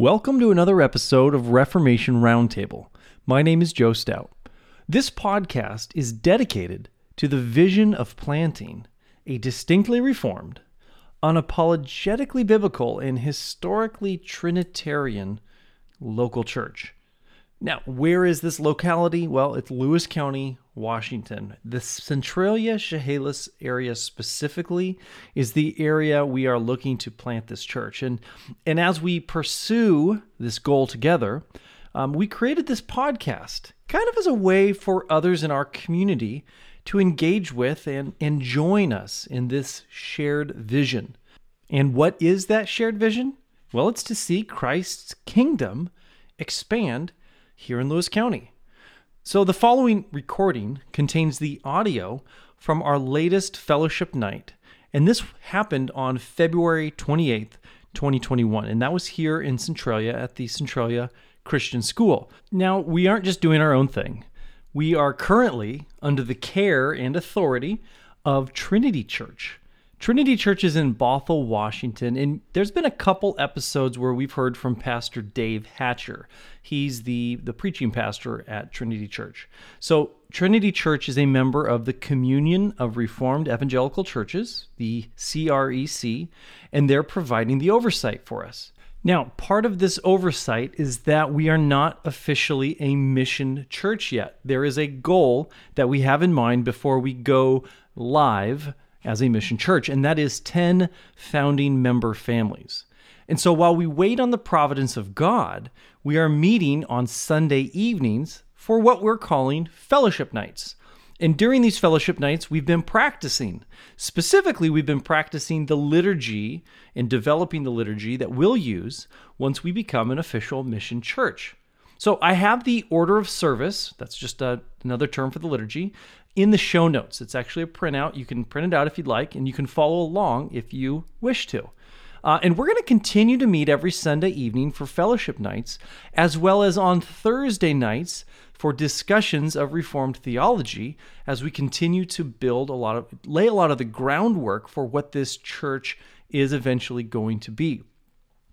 Welcome to another episode of Reformation Roundtable. My name is Joe Stout. This podcast is dedicated to the vision of planting a distinctly reformed, unapologetically biblical, and historically Trinitarian local church. Now, where is this locality? Well, it's Lewis County, Washington. The Centralia Chehalis area specifically is the area we are looking to plant this church. And, and as we pursue this goal together, um, we created this podcast kind of as a way for others in our community to engage with and, and join us in this shared vision. And what is that shared vision? Well, it's to see Christ's kingdom expand here in Lewis County. So, the following recording contains the audio from our latest fellowship night, and this happened on February 28th, 2021, and that was here in Centralia at the Centralia Christian School. Now, we aren't just doing our own thing. We are currently under the care and authority of Trinity Church. Trinity Church is in Bothell, Washington, and there's been a couple episodes where we've heard from Pastor Dave Hatcher. He's the, the preaching pastor at Trinity Church. So, Trinity Church is a member of the Communion of Reformed Evangelical Churches, the CREC, and they're providing the oversight for us. Now, part of this oversight is that we are not officially a mission church yet. There is a goal that we have in mind before we go live as a mission church, and that is 10 founding member families. And so while we wait on the providence of God, we are meeting on Sunday evenings for what we're calling fellowship nights. And during these fellowship nights, we've been practicing. Specifically, we've been practicing the liturgy and developing the liturgy that we'll use once we become an official mission church. So I have the order of service, that's just a, another term for the liturgy, in the show notes. It's actually a printout. You can print it out if you'd like, and you can follow along if you wish to. Uh, and we're going to continue to meet every Sunday evening for fellowship nights, as well as on Thursday nights for discussions of Reformed theology as we continue to build a lot of, lay a lot of the groundwork for what this church is eventually going to be.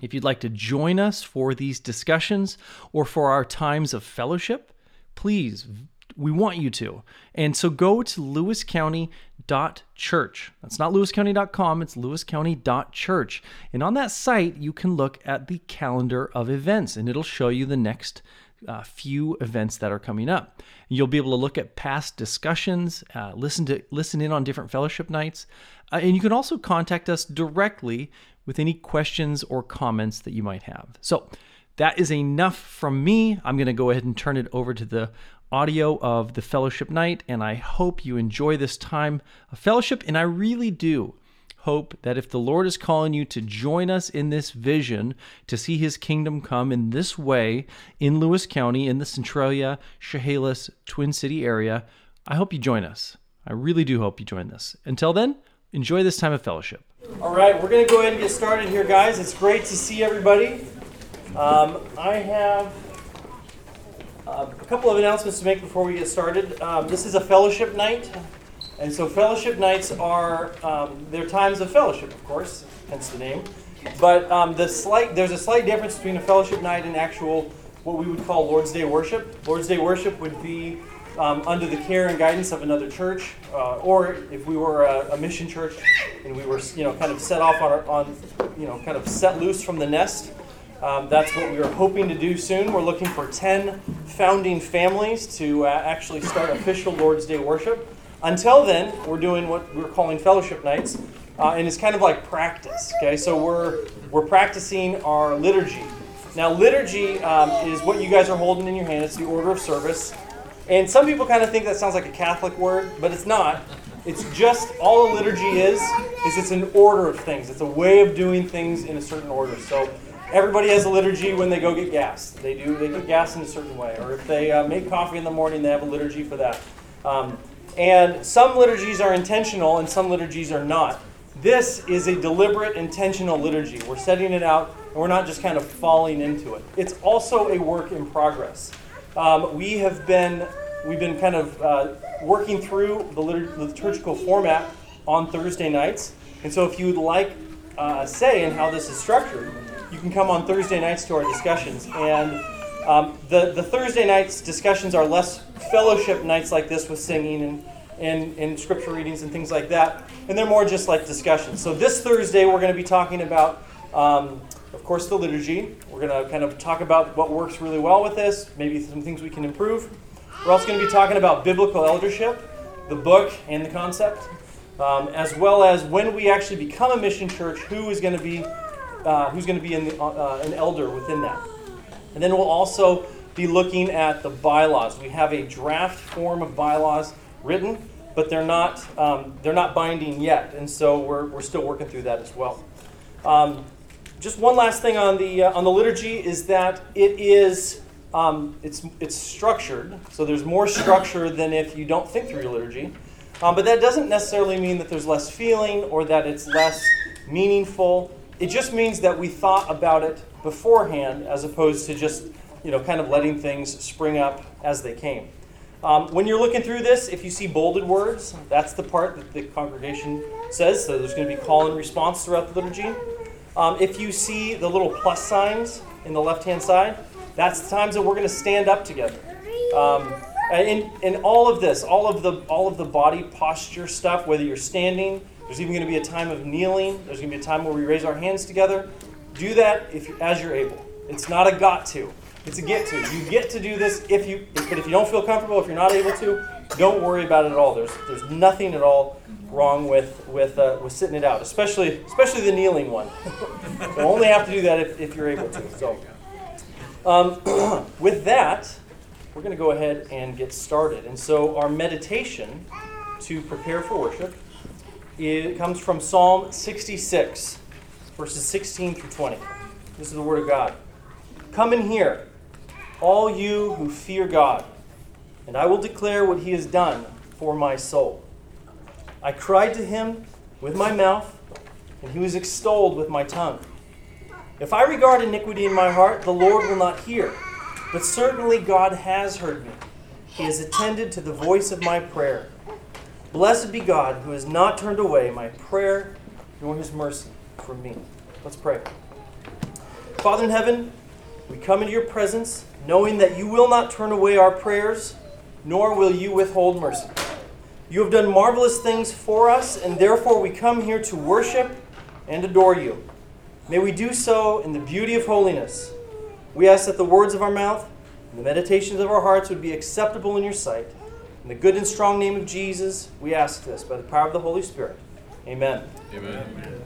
If you'd like to join us for these discussions or for our times of fellowship, please we want you to. And so go to lewiscounty.church. That's not lewiscounty.com, it's lewiscounty.church. And on that site, you can look at the calendar of events and it'll show you the next uh, few events that are coming up. You'll be able to look at past discussions, uh, listen to listen in on different fellowship nights, uh, and you can also contact us directly with any questions or comments that you might have. So that is enough from me. I'm going to go ahead and turn it over to the audio of the fellowship night, and I hope you enjoy this time of fellowship. And I really do hope that if the Lord is calling you to join us in this vision to see his kingdom come in this way in Lewis County, in the Centralia, Chehalis, Twin City area, I hope you join us. I really do hope you join us. Until then, enjoy this time of fellowship. All right, we're going to go ahead and get started here, guys. It's great to see everybody. Um, I have uh, a couple of announcements to make before we get started. Um, this is a fellowship night, and so fellowship nights are um, they're times of fellowship, of course, hence the name. But um, the slight there's a slight difference between a fellowship night and actual what we would call Lord's Day worship. Lord's Day worship would be um, under the care and guidance of another church, uh, or if we were a, a, mission church and we were, you know, kind of set off on, our, on, you know, kind of set loose from the nest um, that's what we are hoping to do soon. We're looking for 10 founding families to uh, actually start official Lord's Day worship. Until then, we're doing what we're calling fellowship nights, uh, and it's kind of like practice. Okay, so we're we're practicing our liturgy. Now, liturgy um, is what you guys are holding in your hand. It's the order of service, and some people kind of think that sounds like a Catholic word, but it's not. It's just all a liturgy is is it's an order of things. It's a way of doing things in a certain order. So everybody has a liturgy when they go get gas. They do. They get gas in a certain way, or if they uh, make coffee in the morning, they have a liturgy for that. Um, and some liturgies are intentional, and some liturgies are not. This is a deliberate, intentional liturgy. We're setting it out, and we're not just kind of falling into it. It's also a work in progress. Um, we have been we've been kind of uh, working through the liturgical format on Thursday nights, and so if you would like uh, a say in how this is structured, you can come on Thursday nights to our discussions. And um, the, the Thursday nights discussions are less fellowship nights like this with singing and, and, and scripture readings and things like that. And they're more just like discussions. So this Thursday, we're going to be talking about, um, of course, the liturgy. We're going to kind of talk about what works really well with this, maybe some things we can improve. We're also going to be talking about biblical eldership, the book and the concept, um, as well as when we actually become a mission church, who is going to be uh, who's going to be the, uh, an elder within that. And then we'll also be looking at the bylaws. We have a draft form of bylaws written, but they're not, um, they're not binding yet. And so we're, we're still working through that as well. Um, just one last thing on the, uh, on the liturgy is that it is um, it's, it's structured. So there's more structure than if you don't think through your liturgy. Um, but that doesn't necessarily mean that there's less feeling or that it's less meaningful. It just means that we thought about it beforehand as opposed to just you know kind of letting things spring up as they came. Um, when you're looking through this, if you see bolded words, that's the part that the congregation says. So there's going to be call and response throughout the liturgy. Um, if you see the little plus signs in the left hand side, that's the times that we're going to stand up together. Um, and in all of this, all of the all of the body posture stuff, whether you're standing, there's even going to be a time of kneeling. There's going to be a time where we raise our hands together. Do that if as you're able. It's not a got to. It's a get to. You get to do this if you, but if you don't feel comfortable, if you're not able to, don't worry about it at all. There's there's nothing at all wrong with with uh, with sitting it out, especially especially the kneeling one. you only have to do that if, if you're able to. So, um, with that, we're going to go ahead and get started. And so our meditation to prepare for worship it comes from Psalm 66, verses 16 through 20. This is the Word of God. Come in here, all you who fear God, and I will declare what He has done for my soul. I cried to Him with my mouth, and He was extolled with my tongue. If I regard iniquity in my heart, the Lord will not hear. But certainly God has heard me. He has attended to the voice of my prayer. Blessed be God who has not turned away my prayer nor his mercy from me. Let's pray. Father in heaven, we come into your presence knowing that you will not turn away our prayers, nor will you withhold mercy. You have done marvelous things for us, and therefore we come here to worship and adore you. May we do so in the beauty of holiness. We ask that the words of our mouth and the meditations of our hearts would be acceptable in your sight. In the good and strong name of Jesus, we ask this by the power of the Holy Spirit. Amen. Amen.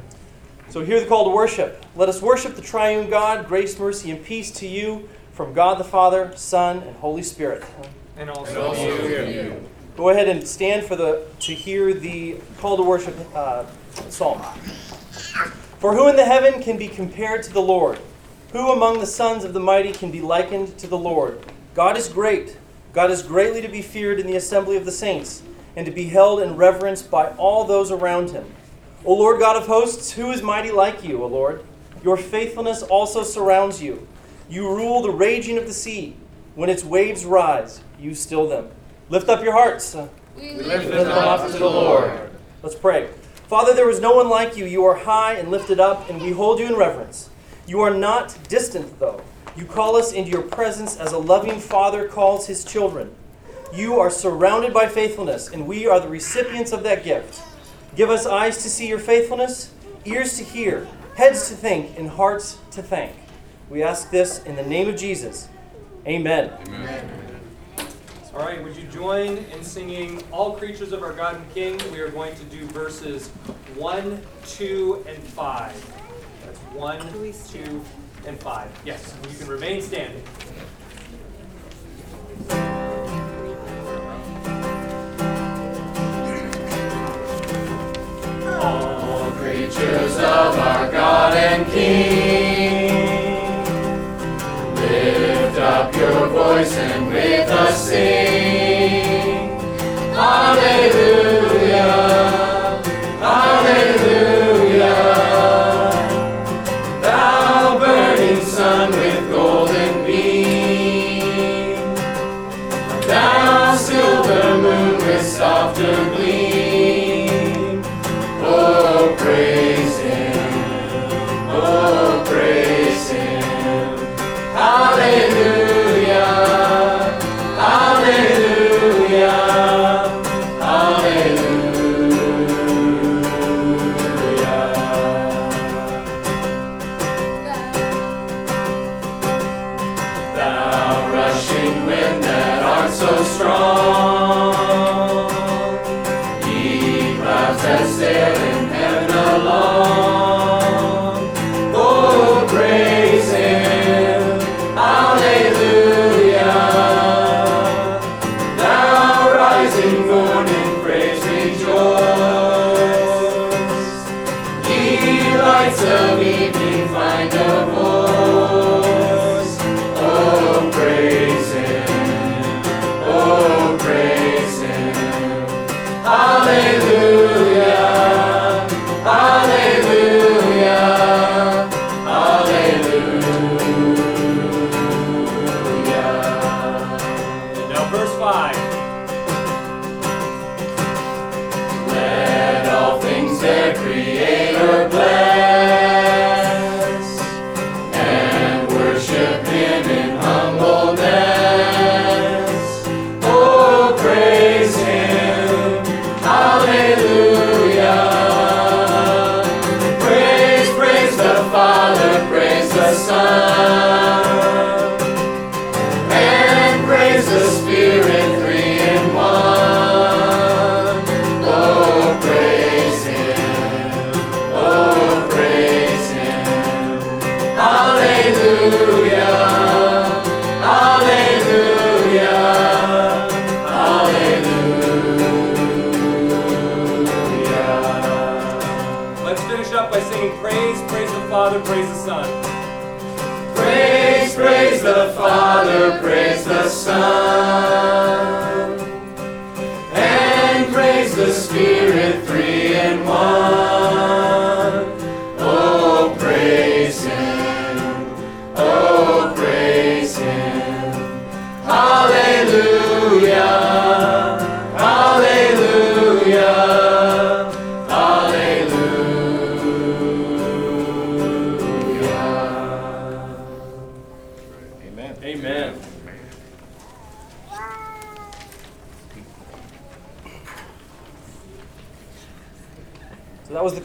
So hear the call to worship. Let us worship the triune God. Grace, mercy, and peace to you from God the Father, Son, and Holy Spirit. And also, and also you. Go ahead and stand for the to hear the call to worship uh, psalm. For who in the heaven can be compared to the Lord? Who among the sons of the mighty can be likened to the Lord? God is great God is greatly to be feared in the assembly of the saints, and to be held in reverence by all those around him. O Lord God of hosts, who is mighty like you, O Lord? Your faithfulness also surrounds you. You rule the raging of the sea. When its waves rise, you still them. Lift up your hearts. We lift them up to the Lord. Let's pray. Father, there is no one like you. You are high and lifted up, and we hold you in reverence. You are not distant, though. You call us into your presence as a loving father calls his children. You are surrounded by faithfulness, and we are the recipients of that gift. Give us eyes to see your faithfulness, ears to hear, heads to think, and hearts to thank. We ask this in the name of Jesus. Amen. Amen. All right, would you join in singing All Creatures of Our God and King? We are going to do verses 1, 2, and 5. That's 1, 2, and 5. Yes, you can remain standing. All creatures of our God and King, lift up your voice and with us sing. Hallelujah. love.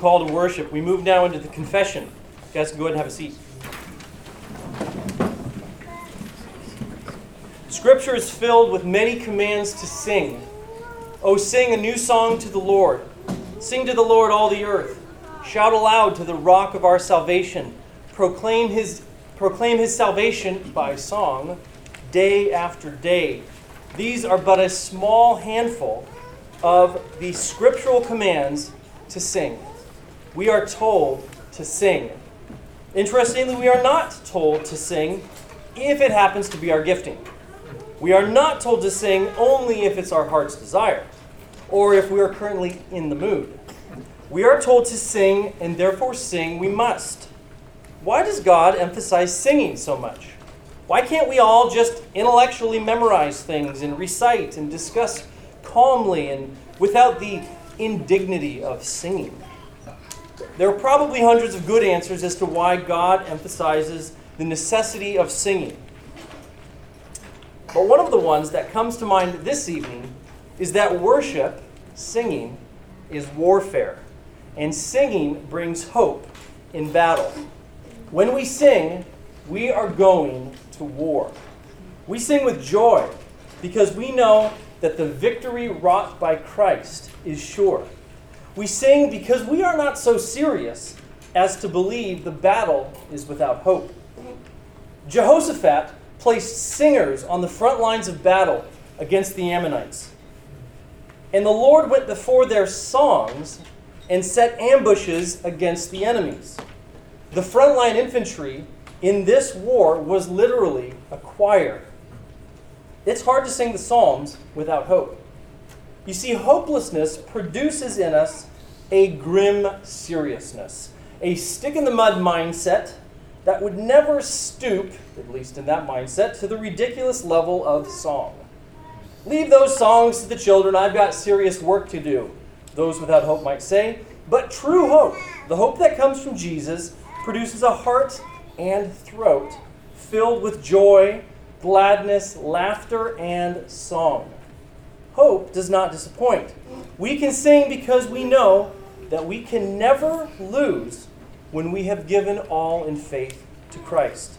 Worship, we move now into the confession. You guys can go ahead and have a seat. Scripture is filled with many commands to sing. Oh, sing a new song to the Lord. Sing to the Lord, all the earth. Shout aloud to the rock of our salvation. Proclaim his, proclaim his salvation by song day after day. These are but a small handful of the scriptural commands to sing we are told to sing. Interestingly, we are not told to sing if it happens to be our gifting. We are not told to sing only if it's our heart's desire or if we are currently in the mood. We are told to sing, and therefore sing we must. Why does God emphasize singing so much? Why can't we all just intellectually memorize things and recite and discuss calmly and without the indignity of singing? There are probably hundreds of good answers as to why God emphasizes the necessity of singing. But one of the ones that comes to mind this evening is that worship, singing, is warfare. And singing brings hope in battle. When we sing, we are going to war. We sing with joy because we know that the victory wrought by Christ is sure. We sing because we are not so serious as to believe the battle is without hope. Jehoshaphat placed singers on the front lines of battle against the Ammonites. And the Lord went before their songs and set ambushes against the enemies. The frontline infantry in this war was literally a choir. It's hard to sing the Psalms without hope. You see, hopelessness produces in us a grim seriousness, a stick in the mud mindset that would never stoop, at least in that mindset, to the ridiculous level of song. Leave those songs to the children. I've got serious work to do, those without hope might say. But true hope, the hope that comes from Jesus, produces a heart and throat filled with joy, gladness, laughter, and song hope does not disappoint. We can sing because we know that we can never lose when we have given all in faith to Christ.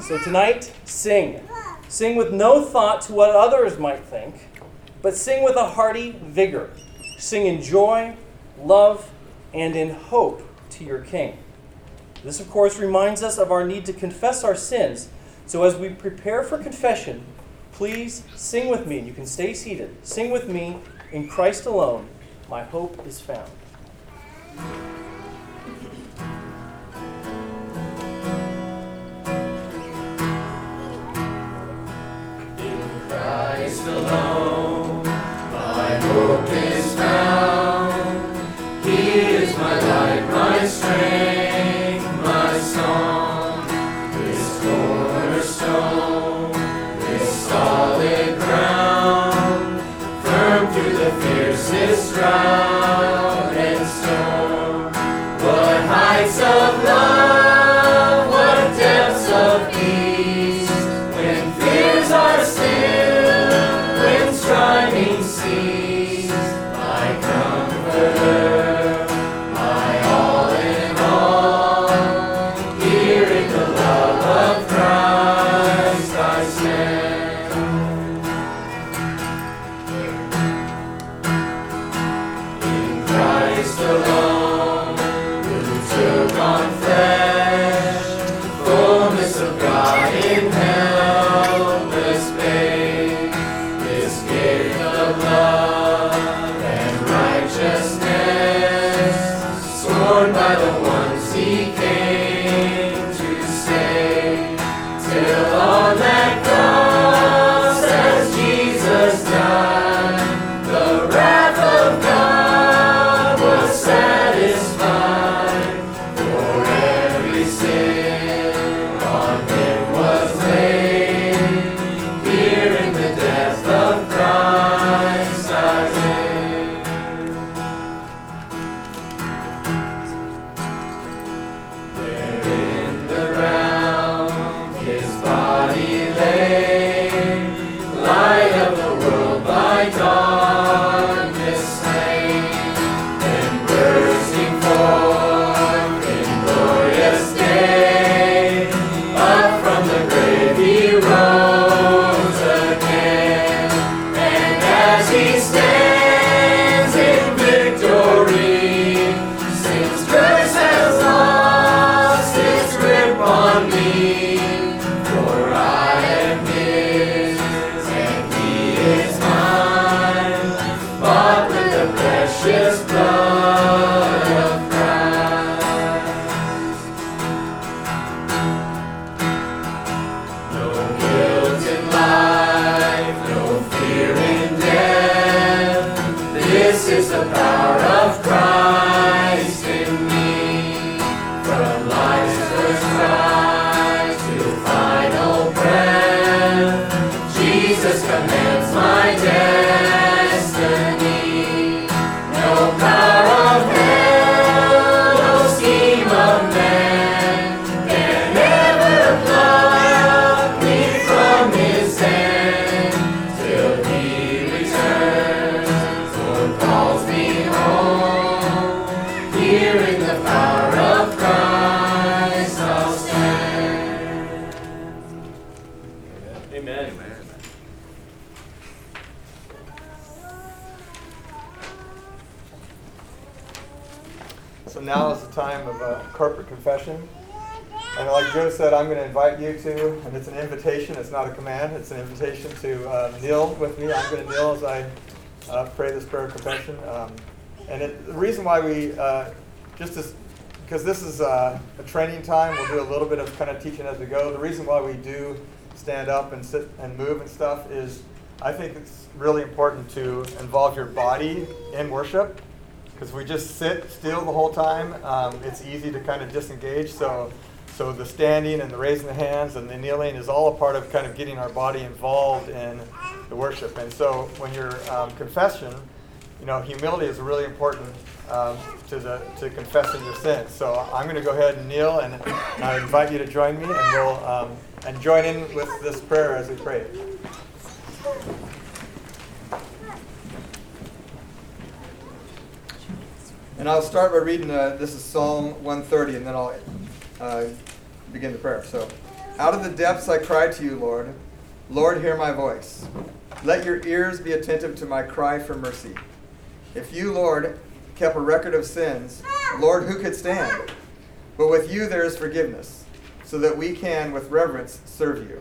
So tonight, sing. Sing with no thought to what others might think, but sing with a hearty vigor. Sing in joy, love, and in hope to your King. This, of course, reminds us of our need to confess our sins. So as we prepare for confession, please sing with me. and You can stay seated. Sing with me in Christ alone. My hope is found. In Christ alone, and it's an invitation, it's not a command, it's an invitation to uh, kneel with me. I'm going to kneel as I uh, pray this prayer of confession. Um, and it, the reason why we, uh, just as, because this is uh, a training time, we'll do a little bit of kind of teaching as we go. The reason why we do stand up and sit and move and stuff is I think it's really important to involve your body in worship because we just sit still the whole time. Um, it's easy to kind of disengage. So, so the standing and the raising the hands and the kneeling is all a part of kind of getting our body involved in the worship. And so, when you're um, confession, you know, humility is really important um, to the to confessing your sins. So I'm going to go ahead and kneel, and I invite you to join me, and we'll um, and join in with this prayer as we pray. And I'll start by reading, uh, this is Psalm 130, and then I'll uh, begin the prayer. So, out of the depths I cry to you, Lord. Lord, hear my voice. Let your ears be attentive to my cry for mercy. If you, Lord, kept a record of sins, Lord, who could stand? But with you there is forgiveness, so that we can, with reverence, serve you.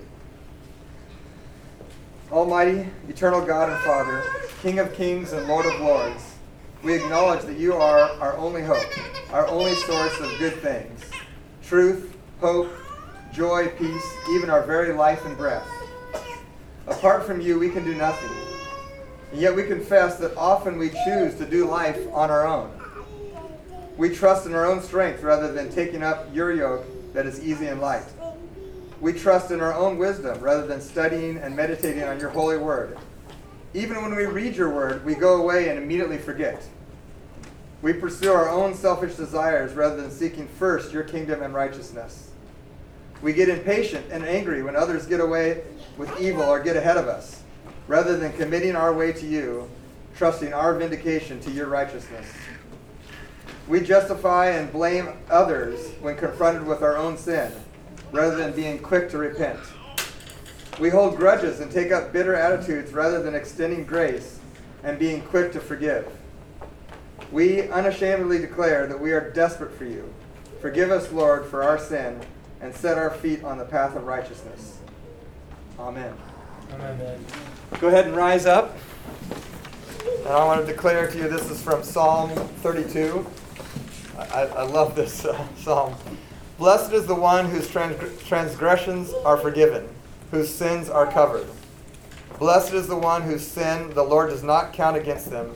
Almighty, eternal God and Father, King of kings and Lord of lords, we acknowledge that you are our only hope, our only source of good things truth, hope, joy, peace, even our very life and breath. Apart from you, we can do nothing. And yet we confess that often we choose to do life on our own. We trust in our own strength rather than taking up your yoke that is easy and light. We trust in our own wisdom rather than studying and meditating on your holy word. Even when we read your word, we go away and immediately forget. We pursue our own selfish desires rather than seeking first your kingdom and righteousness. We get impatient and angry when others get away with evil or get ahead of us, rather than committing our way to you, trusting our vindication to your righteousness. We justify and blame others when confronted with our own sin, rather than being quick to repent. We hold grudges and take up bitter attitudes rather than extending grace and being quick to forgive. We unashamedly declare that we are desperate for you. Forgive us, Lord, for our sin and set our feet on the path of righteousness. Amen. Amen. Go ahead and rise up. And I want to declare to you this is from Psalm 32. I, I love this uh, psalm. Blessed is the one whose transgressions are forgiven, whose sins are covered. Blessed is the one whose sin the Lord does not count against them,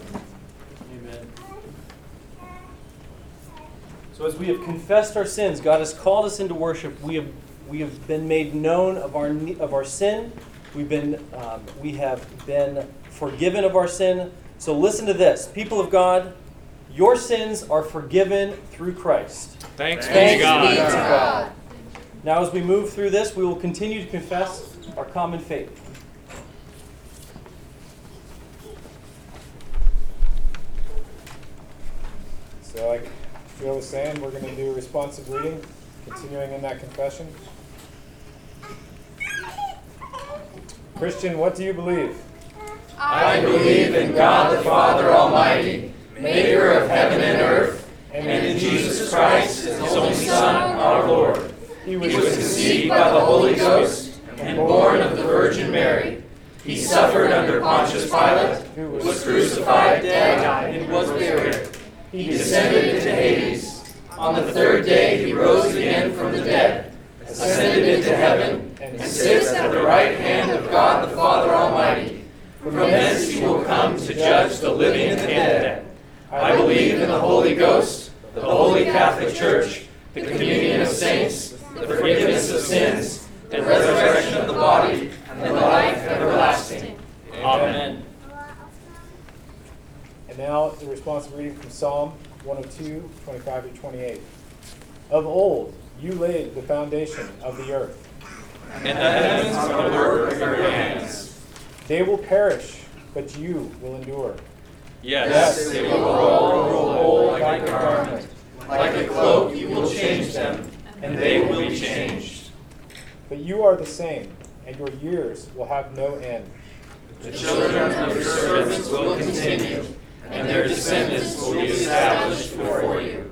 So as we have confessed our sins, God has called us into worship. We have we have been made known of our of our sin. We've been um, we have been forgiven of our sin. So listen to this, people of God. Your sins are forgiven through Christ. Thanks, Thanks be to God. God. Now, as we move through this, we will continue to confess our common faith. So, like Joe was saying, we're going to do responsive reading, continuing in that confession. Christian, what do you believe? I believe in God the Father Almighty, maker of heaven and earth, and in Jesus Christ, his only Son, our Lord he was conceived by the Holy Ghost and born of the Virgin Mary. He suffered under Pontius Pilate, was crucified, died, and was buried. He descended into Hades. On the third day he rose again from the dead, ascended into heaven, and sits at the right hand of God the Father Almighty. From thence he will come to judge the living and the dead. I believe in the Holy Ghost, the Holy Catholic Church, the communion of saints, the forgiveness of sins, the resurrection of the body, and the life everlasting. Amen. And now the responsive reading from Psalm 102, 25 to 28. Of old, you laid the foundation of the earth. And the heavens are the work of your hands. They will perish, but you will endure. Yes, yes they will grow, grow old like a garment. Like a cloak, you will change them and they will be changed. But you are the same, and your years will have no end. The children of your servants will continue, and their descendants will be established before you.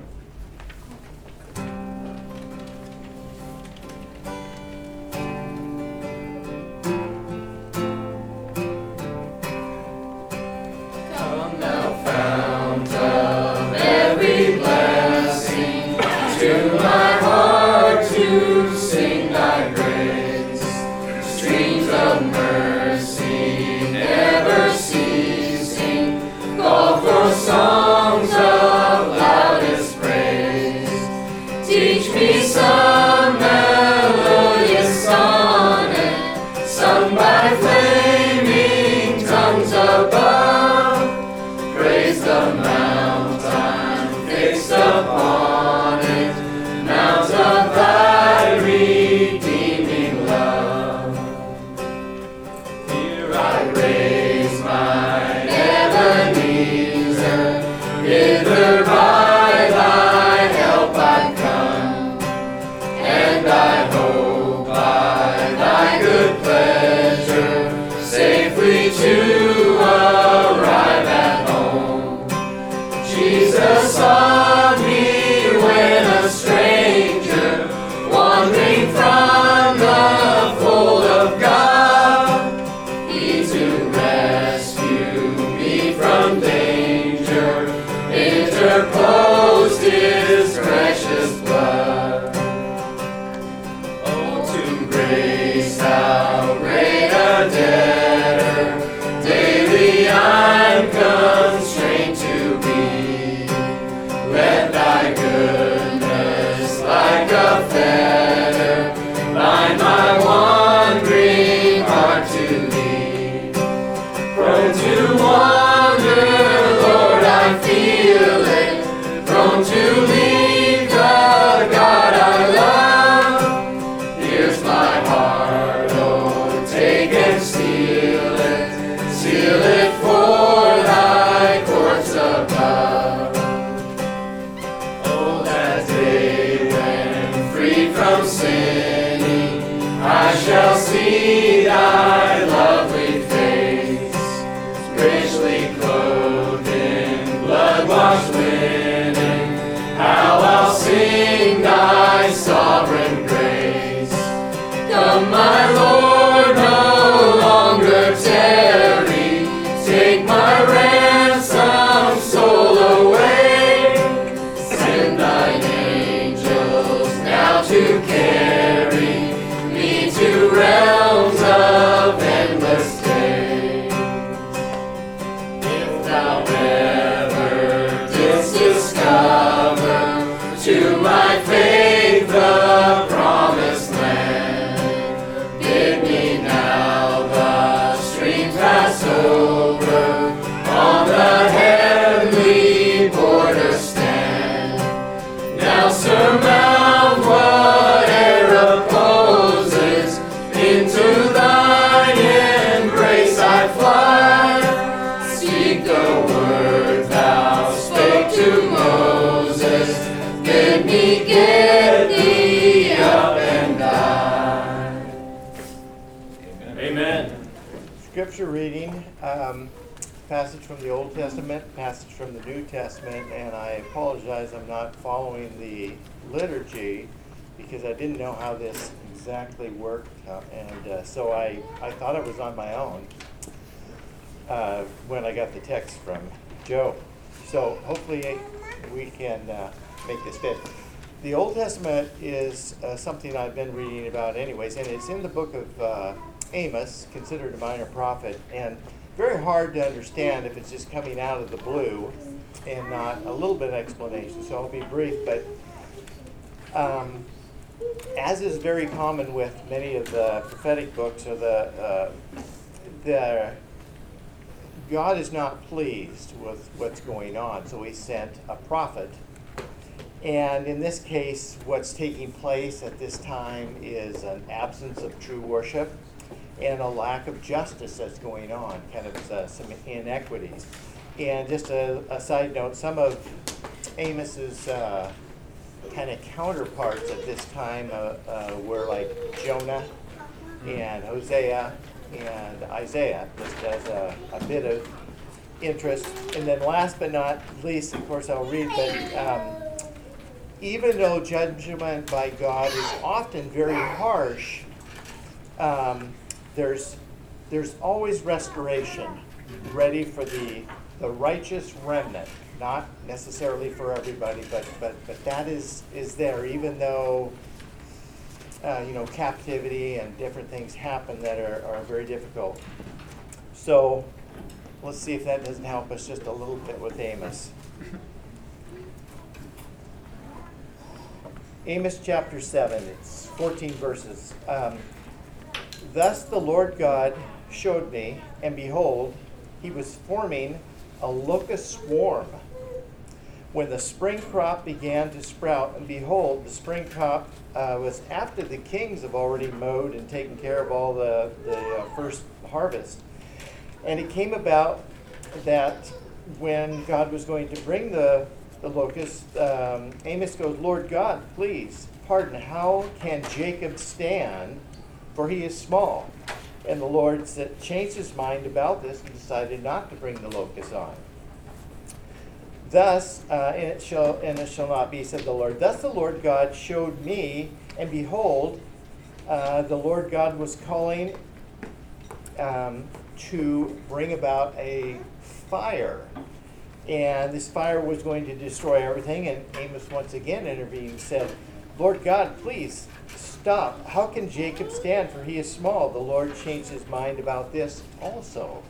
From the Old Testament, passage from the New Testament, and I apologize I'm not following the liturgy because I didn't know how this exactly worked, uh, and uh, so I, I thought I was on my own uh, when I got the text from Joe. So hopefully we can uh, make this fit. The Old Testament is uh, something I've been reading about, anyways, and it's in the book of uh, Amos, considered a minor prophet, and very hard to understand if it's just coming out of the blue and not a little bit of explanation. So I'll be brief, but um, as is very common with many of the prophetic books or the uh, the God is not pleased with what's going on, so he sent a prophet. And in this case, what's taking place at this time is an absence of true worship and a lack of justice that's going on, kind of uh, some inequities. And just a, a, side note, some of Amos's uh, kind of counterparts at this time uh, uh were like Jonah and Hosea and Isaiah, just as a, a, bit of interest. And then last but not least, of course, I'll read, but um, even though judgment by God is often very harsh, um, there's, there's always restoration ready for the, the righteous remnant. Not necessarily for everybody, but, but, but that is, is there, even though uh, you know, captivity and different things happen that are, are very difficult. So let's see if that doesn't help us just a little bit with Amos. Amos chapter 7, it's 14 verses. Um, Thus the Lord God showed me, and behold, he was forming a locust swarm. When the spring crop began to sprout, and behold, the spring crop uh, was after the kings have already mowed and taken care of all the, the uh, first harvest. And it came about that when God was going to bring the, the locust, um, Amos goes, Lord God, please, pardon, how can Jacob stand? For he is small. And the Lord said, changed his mind about this and decided not to bring the locust on. Thus, uh, and it shall and it shall not be, said the Lord. Thus the Lord God showed me, and behold, uh, the Lord God was calling um, to bring about a fire, and this fire was going to destroy everything. And Amos once again intervened and said, "Lord God, please stop. How can Jacob stand? For he is small." The Lord changed his mind about this also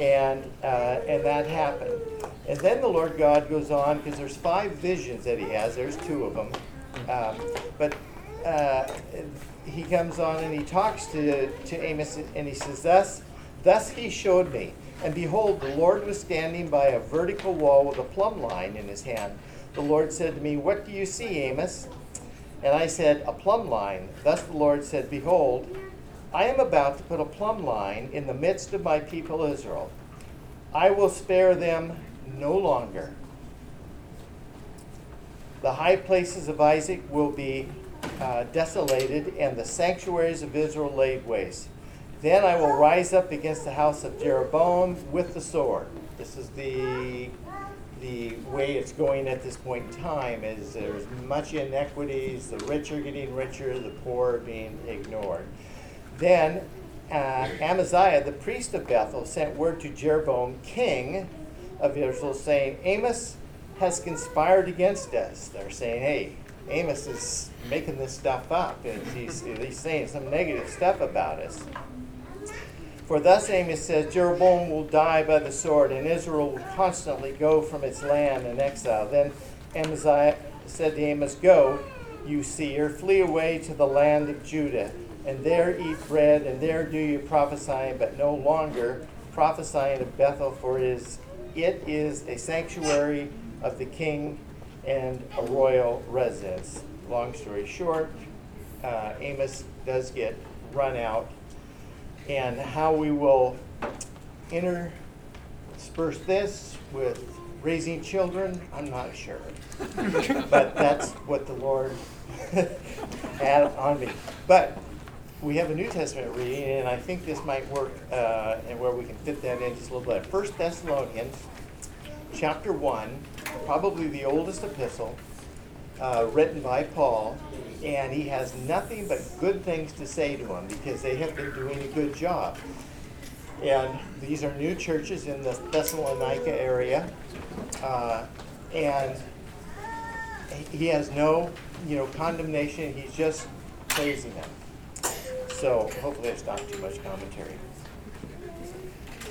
and uh, and that happened. And then the Lord God goes on because there's five visions that He has. There's two of them, um, but uh, He comes on and He talks to to Amos and He says, "Thus, thus He showed me." And behold, the Lord was standing by a vertical wall with a plumb line in his hand. The Lord said to me, What do you see, Amos? And I said, A plumb line. Thus the Lord said, Behold, I am about to put a plumb line in the midst of my people Israel. I will spare them no longer. The high places of Isaac will be uh, desolated, and the sanctuaries of Israel laid waste. Then I will rise up against the house of Jeroboam with the sword. This is the the way it's going at this point in time is there's much inequities the rich are getting richer the poor are being ignored then uh, Amaziah, the priest of Bethel, sent word to Jeroboam, king of Israel, saying, Amos has conspired against us. They're saying, hey, Amos is making this stuff up, and he's, he's saying some negative stuff about us. For thus Amos says, Jeroboam will die by the sword, and Israel will constantly go from its land in exile. Then Amaziah said to Amos, Go, you seer, flee away to the land of Judah and there eat bread, and there do you prophesy, but no longer prophesying of Bethel, for it is, it is a sanctuary of the king and a royal residence. Long story short, uh, Amos does get run out, and how we will intersperse this with raising children, I'm not sure. but that's what the Lord had on me. But we have a New Testament reading, and I think this might work, uh, and where we can fit that in just a little bit. First Thessalonians, chapter one, probably the oldest epistle uh, written by Paul, and he has nothing but good things to say to them because they have been doing a good job. And these are new churches in the Thessalonica area, uh, and he has no, you know, condemnation. He's just praising them. So hopefully it's not too much commentary.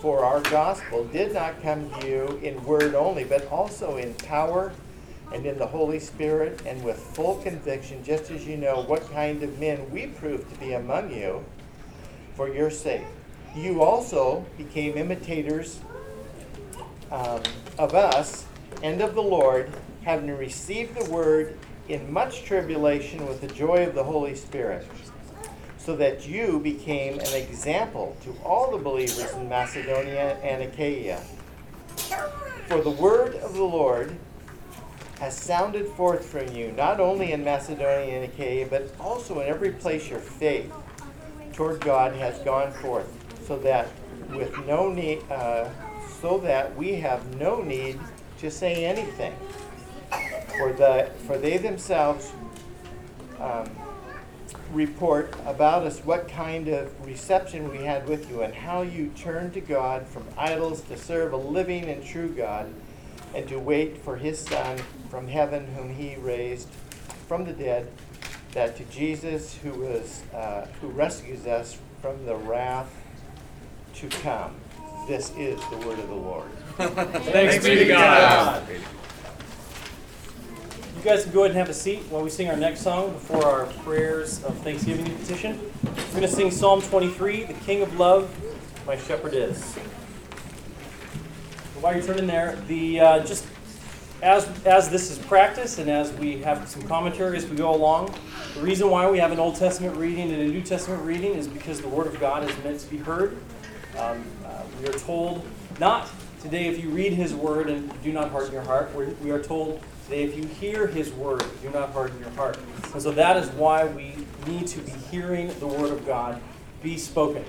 for our gospel did not come to you in word only, but also in power and in the Holy Spirit and with full conviction, just as you know what kind of men we proved to be among you for your sake. You also became imitators um, of us and of the Lord, having received the word in much tribulation with the joy of the Holy Spirit so that you became an example to all the believers in Macedonia and Achaia. For the word of the Lord has sounded forth from you, not only in Macedonia and Achaia, but also in every place your faith toward God has gone forth, so that with no need, uh, so that we have no need to say anything. For the for they themselves um, report about us what kind of reception we had with you and how you turned to God from idols to serve a living and true God and to wait for his Son from heaven, whom he raised from the dead, that to Jesus, who, was, uh, who rescues us from the wrath to come. This is the word of the Lord. Thanks be to God. You guys can go ahead and have a seat while we sing our next song before our prayers of thanksgiving and petition. We're going to sing Psalm 23, The King of Love, My Shepherd Is. While you're turning there, the uh, just as as this is practice and as we have some commentary as we go along, the reason why we have an Old Testament reading and a New Testament reading is because the Word of God is meant to be heard. Um, uh, we are told not today if you read His Word and do not harden your heart. We are told today if you hear His Word, do not harden your heart. And so that is why we need to be hearing the Word of God be spoken.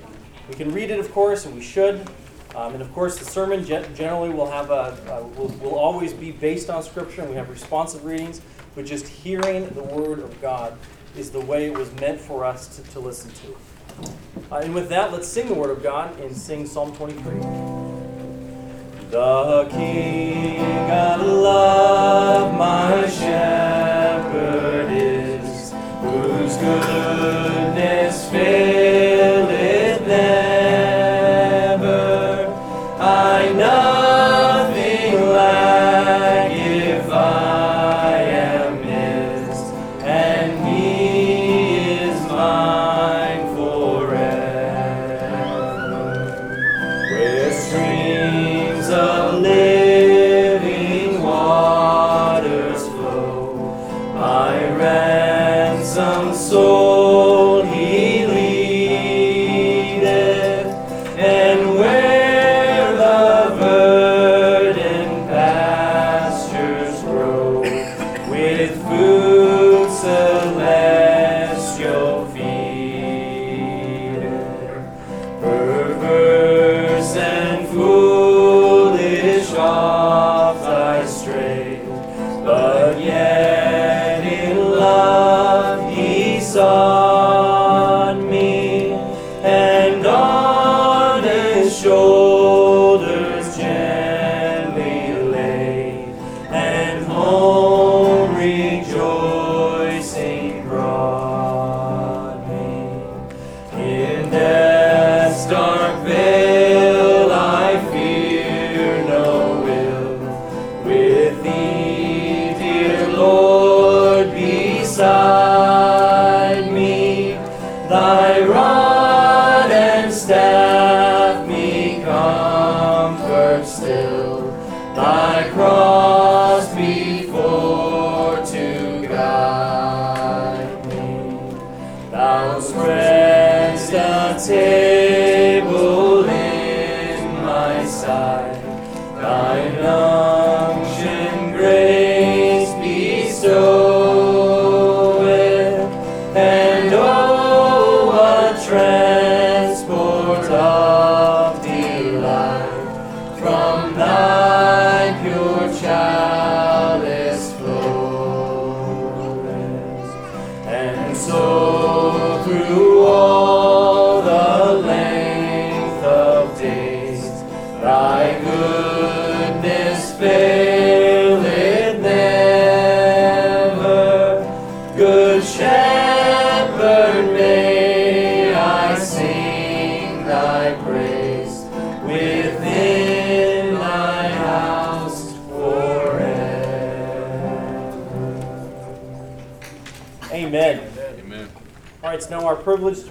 We can read it, of course, and we should. Um, and of course, the sermon generally will have a uh, will, will always be based on Scripture, and we have responsive readings. But just hearing the Word of God is the way it was meant for us to, to listen to. Uh, and with that, let's sing the Word of God and sing Psalm 23. The King of love, my shepherd is, whose goodness faileth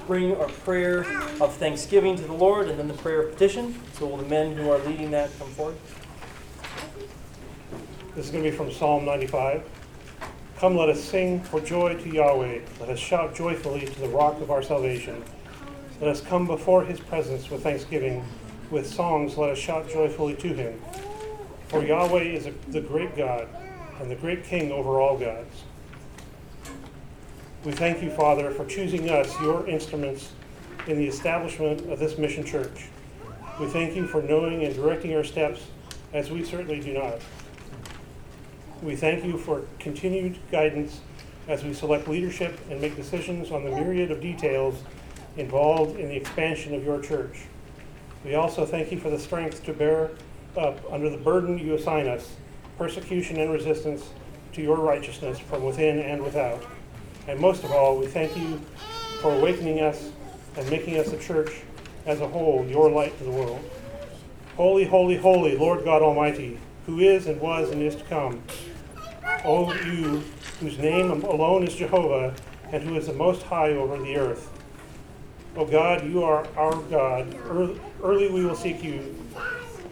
bring our prayer of thanksgiving to the Lord and then the prayer of petition. So, will the men who are leading that come forward? This is going to be from Psalm 95. Come, let us sing for joy to Yahweh. Let us shout joyfully to the rock of our salvation. Let us come before his presence with thanksgiving. With songs, let us shout joyfully to him. For Yahweh is a, the great God and the great King over all gods. We thank you, Father, for choosing us, your instruments, in the establishment of this mission church. We thank you for knowing and directing our steps as we certainly do not. We thank you for continued guidance as we select leadership and make decisions on the myriad of details involved in the expansion of your church. We also thank you for the strength to bear up under the burden you assign us, persecution and resistance to your righteousness from within and without. And most of all, we thank you for awakening us and making us a church as a whole, your light to the world. Holy, holy, holy, Lord God Almighty, who is and was and is to come. O you, whose name alone is Jehovah, and who is the most high over the earth. O God, you are our God. Early we will seek you.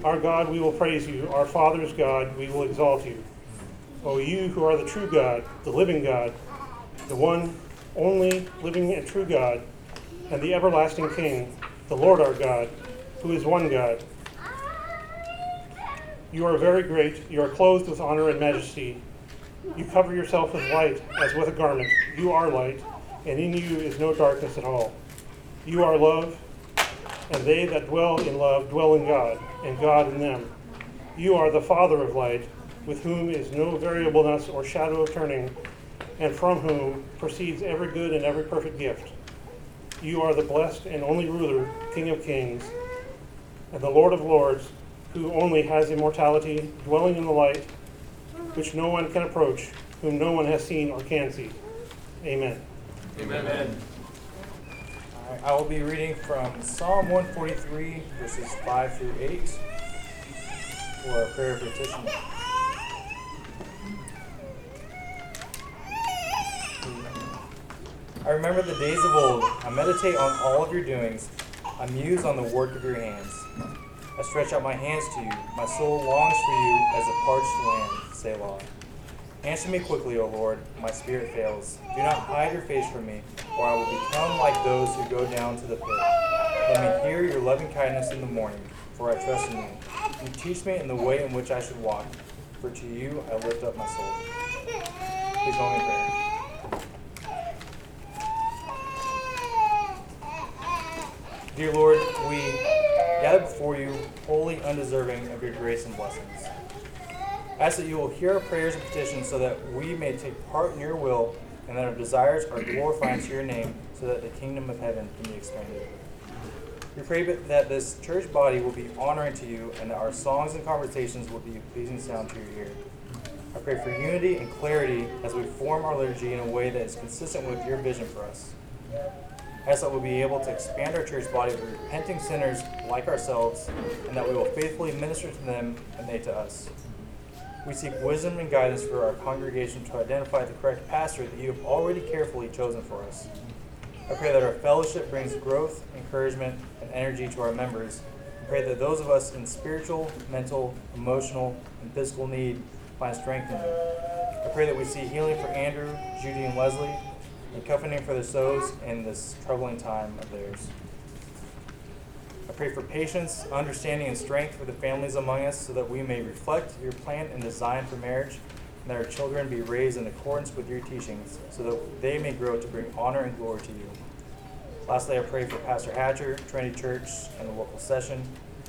Our God, we will praise you. Our Father's God, we will exalt you. O you who are the true God, the living God, the one only living and true God, and the everlasting King, the Lord our God, who is one God. You are very great. You are clothed with honor and majesty. You cover yourself with light as with a garment. You are light, and in you is no darkness at all. You are love, and they that dwell in love dwell in God, and God in them. You are the Father of light, with whom is no variableness or shadow of turning, and from whom proceeds every good and every perfect gift. You are the blessed and only ruler, King of kings, and the Lord of lords, who only has immortality, dwelling in the light, which no one can approach, whom no one has seen or can see. Amen. Amen. Amen. I will be reading from Psalm 143, verses 5 through 8, for a prayer of petition. I remember the days of old. I meditate on all of your doings. I muse on the work of your hands. I stretch out my hands to you. My soul longs for you as a parched land. Selah. Answer me quickly, O Lord. My spirit fails. Do not hide your face from me, or I will become like those who go down to the pit. Let me hear your loving kindness in the morning, for I trust in you. You teach me in the way in which I should walk, for to you I lift up my soul. Please go in prayer. Dear Lord, we gather before you, wholly undeserving of your grace and blessings I ask that you will hear our prayers and petitions so that we may take part in your will and that our desires are glorified to your name so that the kingdom of heaven can be expanded. We pray that this church body will be honoring to you and that our songs and conversations will be a pleasing sound to your ear. I pray for unity and clarity as we form our liturgy in a way that is consistent with your vision for us. I ask that we'll be able to expand our church body with repenting sinners like ourselves, and that we will faithfully minister to them and they to us. We seek wisdom and guidance for our congregation to identify the correct pastor that you have already carefully chosen for us. I pray that our fellowship brings growth, encouragement, and energy to our members. I pray that those of us in spiritual, mental, emotional, and physical need find strength in you. I pray that we see healing for Andrew, Judy, and Leslie, and for their souls in this troubling time of theirs. I pray for patience, understanding, and strength for the families among us so that we may reflect your plan and design for marriage, and that our children be raised in accordance with your teachings so that they may grow to bring honor and glory to you. Lastly, I pray for Pastor Hatcher, Trinity Church, and the local session.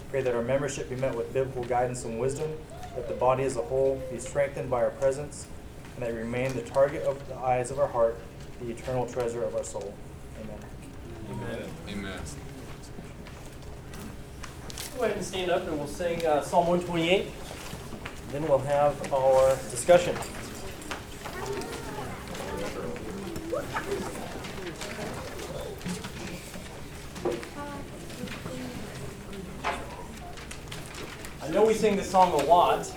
Pray that our membership be met with biblical guidance and wisdom, that the body as a whole be strengthened by our presence, and that remain the target of the eyes of our heart, the eternal treasure of our soul. Amen. Amen. Amen. Go ahead and stand up and we'll sing uh, Psalm 128. Then we'll have our discussion. I know we sing this song a lot,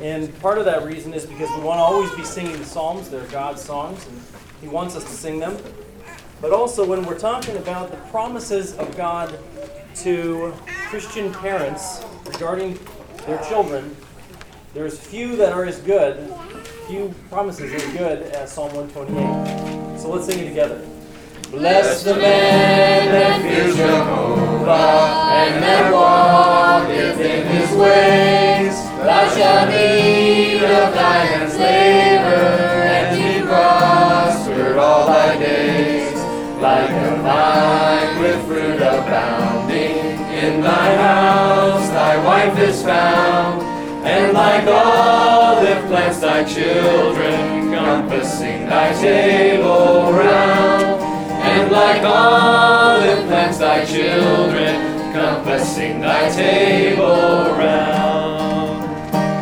and part of that reason is because we want to always be singing the Psalms. They're God's songs, and He wants us to sing them. But also, when we're talking about the promises of God to Christian parents regarding their children, there's few that are as good, few promises as good as Psalm 128. So let's sing it together. Bless the man that fears Jehovah and that walketh in his ways. Thou shalt eat Like a vine with fruit abounding in thy house, thy wife is found, and like olive plants thy children, compassing thy table round. And like olive plants thy children, compassing thy table round.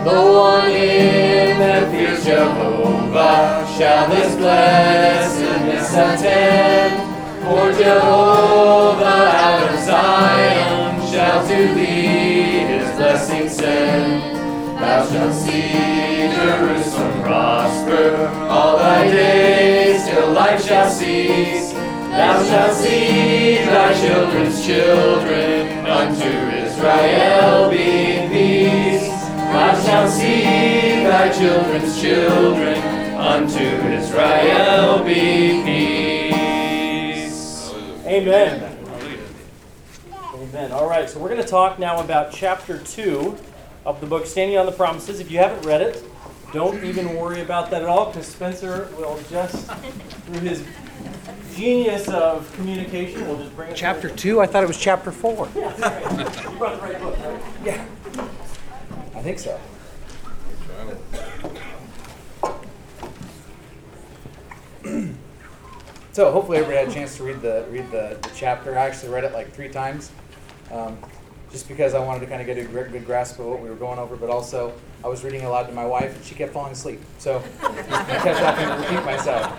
The one in that fears Jehovah shall this blessedness attend. For Jehovah out of Zion shall to thee his blessing send. Thou shalt see Jerusalem prosper all thy days till life shall cease. Thou shalt see thy children's children unto Israel be peace. Thou shalt see thy children's children unto Israel be peace. Amen. Amen. All right, so we're going to talk now about chapter 2 of the book Standing on the Promises. If you haven't read it, don't even worry about that at all because Spencer will just, through his genius of communication, will just bring it. Chapter 2? I thought it was chapter 4. Yeah, that's right. You brought the right book, right? Yeah. I think so. So hopefully everybody had a chance to read the read the, the chapter. I actually read it like three times, um, just because I wanted to kind of get a gr- good grasp of what we were going over. But also, I was reading aloud to my wife, and she kept falling asleep. So I kept having to repeat myself.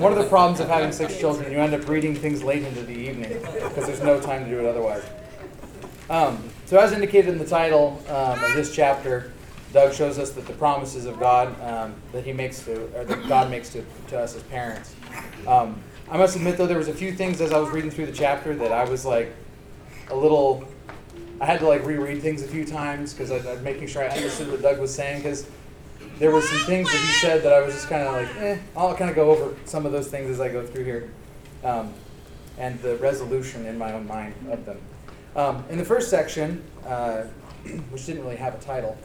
One of the problems of having six children, you end up reading things late into the evening because there's no time to do it otherwise. Um, so, as indicated in the title um, of this chapter, Doug shows us that the promises of God um, that He makes to, or that God makes to, to us as parents. Um, I must admit, though, there was a few things as I was reading through the chapter that I was like a little. I had to like reread things a few times because I, was making sure I understood what Doug was saying because there were some things that he said that I was just kind of like, eh. I'll kind of go over some of those things as I go through here, um, and the resolution in my own mind of them. Um, in the first section, uh, which didn't really have a title,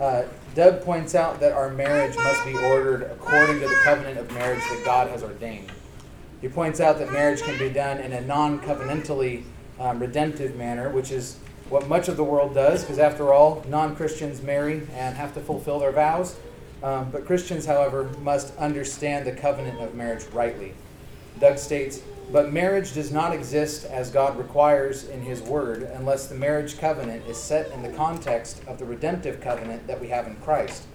uh, Doug points out that our marriage must be ordered according to the covenant of marriage that God has ordained. He points out that marriage can be done in a non covenantally um, redemptive manner, which is what much of the world does, because after all, non Christians marry and have to fulfill their vows. Um, but Christians, however, must understand the covenant of marriage rightly. Doug states, but marriage does not exist as God requires in His Word unless the marriage covenant is set in the context of the redemptive covenant that we have in Christ.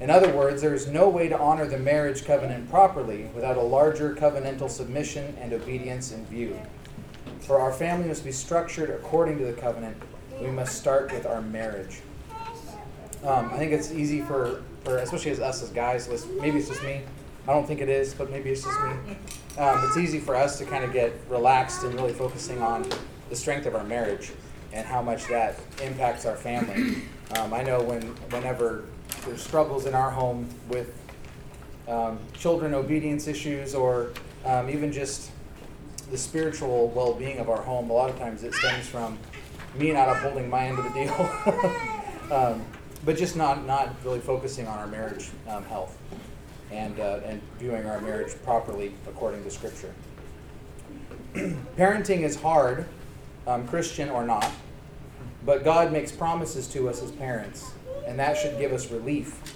In other words, there is no way to honor the marriage covenant properly without a larger covenantal submission and obedience in view. For our family must be structured according to the covenant, we must start with our marriage. Um, I think it's easy for, for, especially as us as guys, maybe it's just me. I don't think it is, but maybe it's just me. Um, it's easy for us to kind of get relaxed and really focusing on the strength of our marriage and how much that impacts our family. Um, I know when whenever there's struggles in our home with um, children obedience issues or um, even just the spiritual well-being of our home, a lot of times it stems from me not upholding my end of the deal, um, but just not not really focusing on our marriage um, health and, uh, and viewing our marriage properly according to Scripture. Parenting is hard, um, Christian or not, but God makes promises to us as parents, and that should give us relief.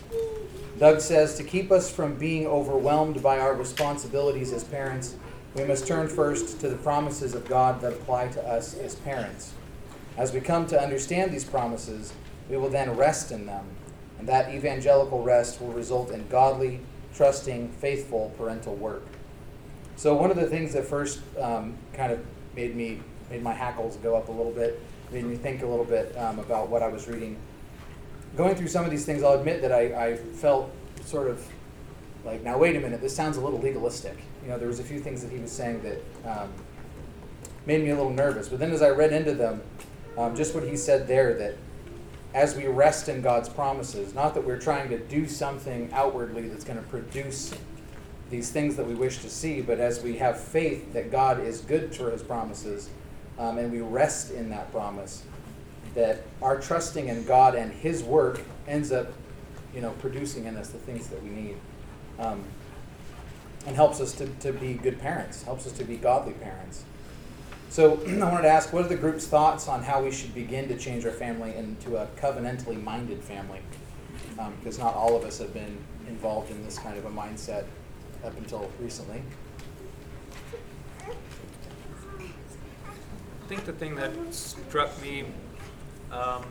Doug says to keep us from being overwhelmed by our responsibilities as parents, we must turn first to the promises of God that apply to us as parents. As we come to understand these promises, we will then rest in them, and that evangelical rest will result in godly, trusting, faithful parental work. So one of the things that first um, kind of made me made my hackles go up a little bit, made me think a little bit um, about what I was reading. Going through some of these things, I'll admit that I, I felt sort of like, now wait a minute, this sounds a little legalistic. You know, there was a few things that he was saying that um, made me a little nervous. But then as I read into them, um, just what he said there, that as we rest in God's promises, not that we're trying to do something outwardly that's going to produce these things that we wish to see, but as we have faith that God is good to his promises, um, and we rest in that promise, that our trusting in God and his work ends up, you know, producing in us the things that we need. Um, and helps us to, to be good parents, helps us to be godly parents. So I wanted to ask, what are the group's thoughts on how we should begin to change our family into a covenantally minded family? um, because not all of us have been involved in this kind of a mindset up until recently. I think the thing that struck me um,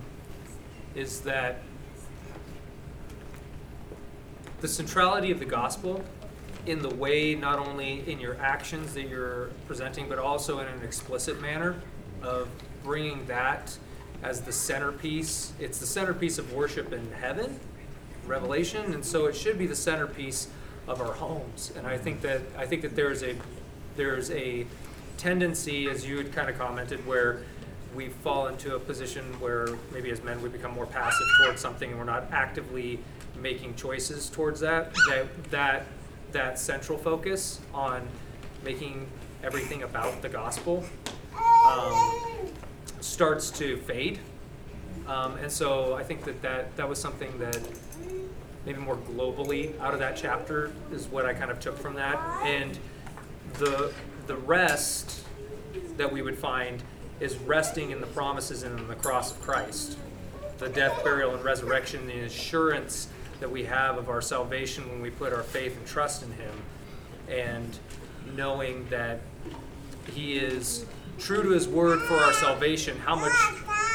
is that the centrality of the gospel in the way, not only in your actions that you're presenting, but also in an explicit manner of bringing that as the centerpiece. It's the centerpiece of worship in heaven, Revelation, and so it should be the centerpiece of our homes. And I think that I think that there's a there's a tendency, as you had kind of commented, where we fall into a position where maybe as men we become more passive towards something and we're not actively making choices towards that. That that that central focus on making everything about the gospel um, starts to fade. Um, and so I think that, that that was something that maybe more globally out of that chapter is what I kind of took from that. And the the rest that we would find is resting in the promises and in the cross of Christ, the death, burial, and resurrection, the assurance that we have of our salvation when we put our faith and trust in Him, and knowing that He is true to His word for our salvation. How much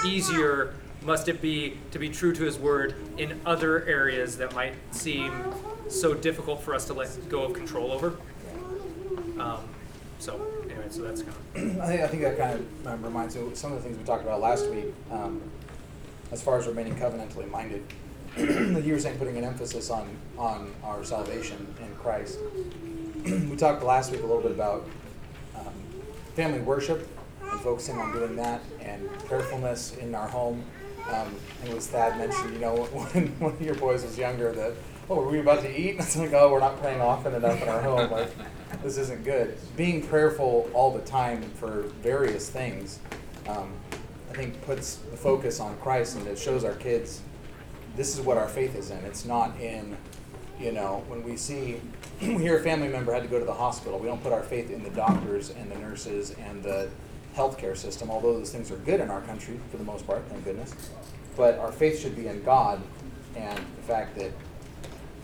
easier must it be to be true to His word in other areas that might seem so difficult for us to let go of control over? Um, so, anyway, so that's kind of. I think, I think that kind of reminds me of some of the things we talked about last week um, as far as remaining covenantally minded. You were saying putting an emphasis on, on our salvation in Christ. we talked last week a little bit about um, family worship and focusing on doing that and prayerfulness in our home. Um, and as Thad mentioned, you know, when one of your boys was younger, that, oh, are we about to eat? And it's like, oh, we're not praying often enough in our home. Like, this isn't good. Being prayerful all the time for various things, um, I think, puts the focus on Christ and it shows our kids this is what our faith is in. It's not in, you know, when we see, we hear a family member had to go to the hospital, we don't put our faith in the doctors and the nurses and the healthcare system, although those things are good in our country for the most part, thank goodness. But our faith should be in God and the fact that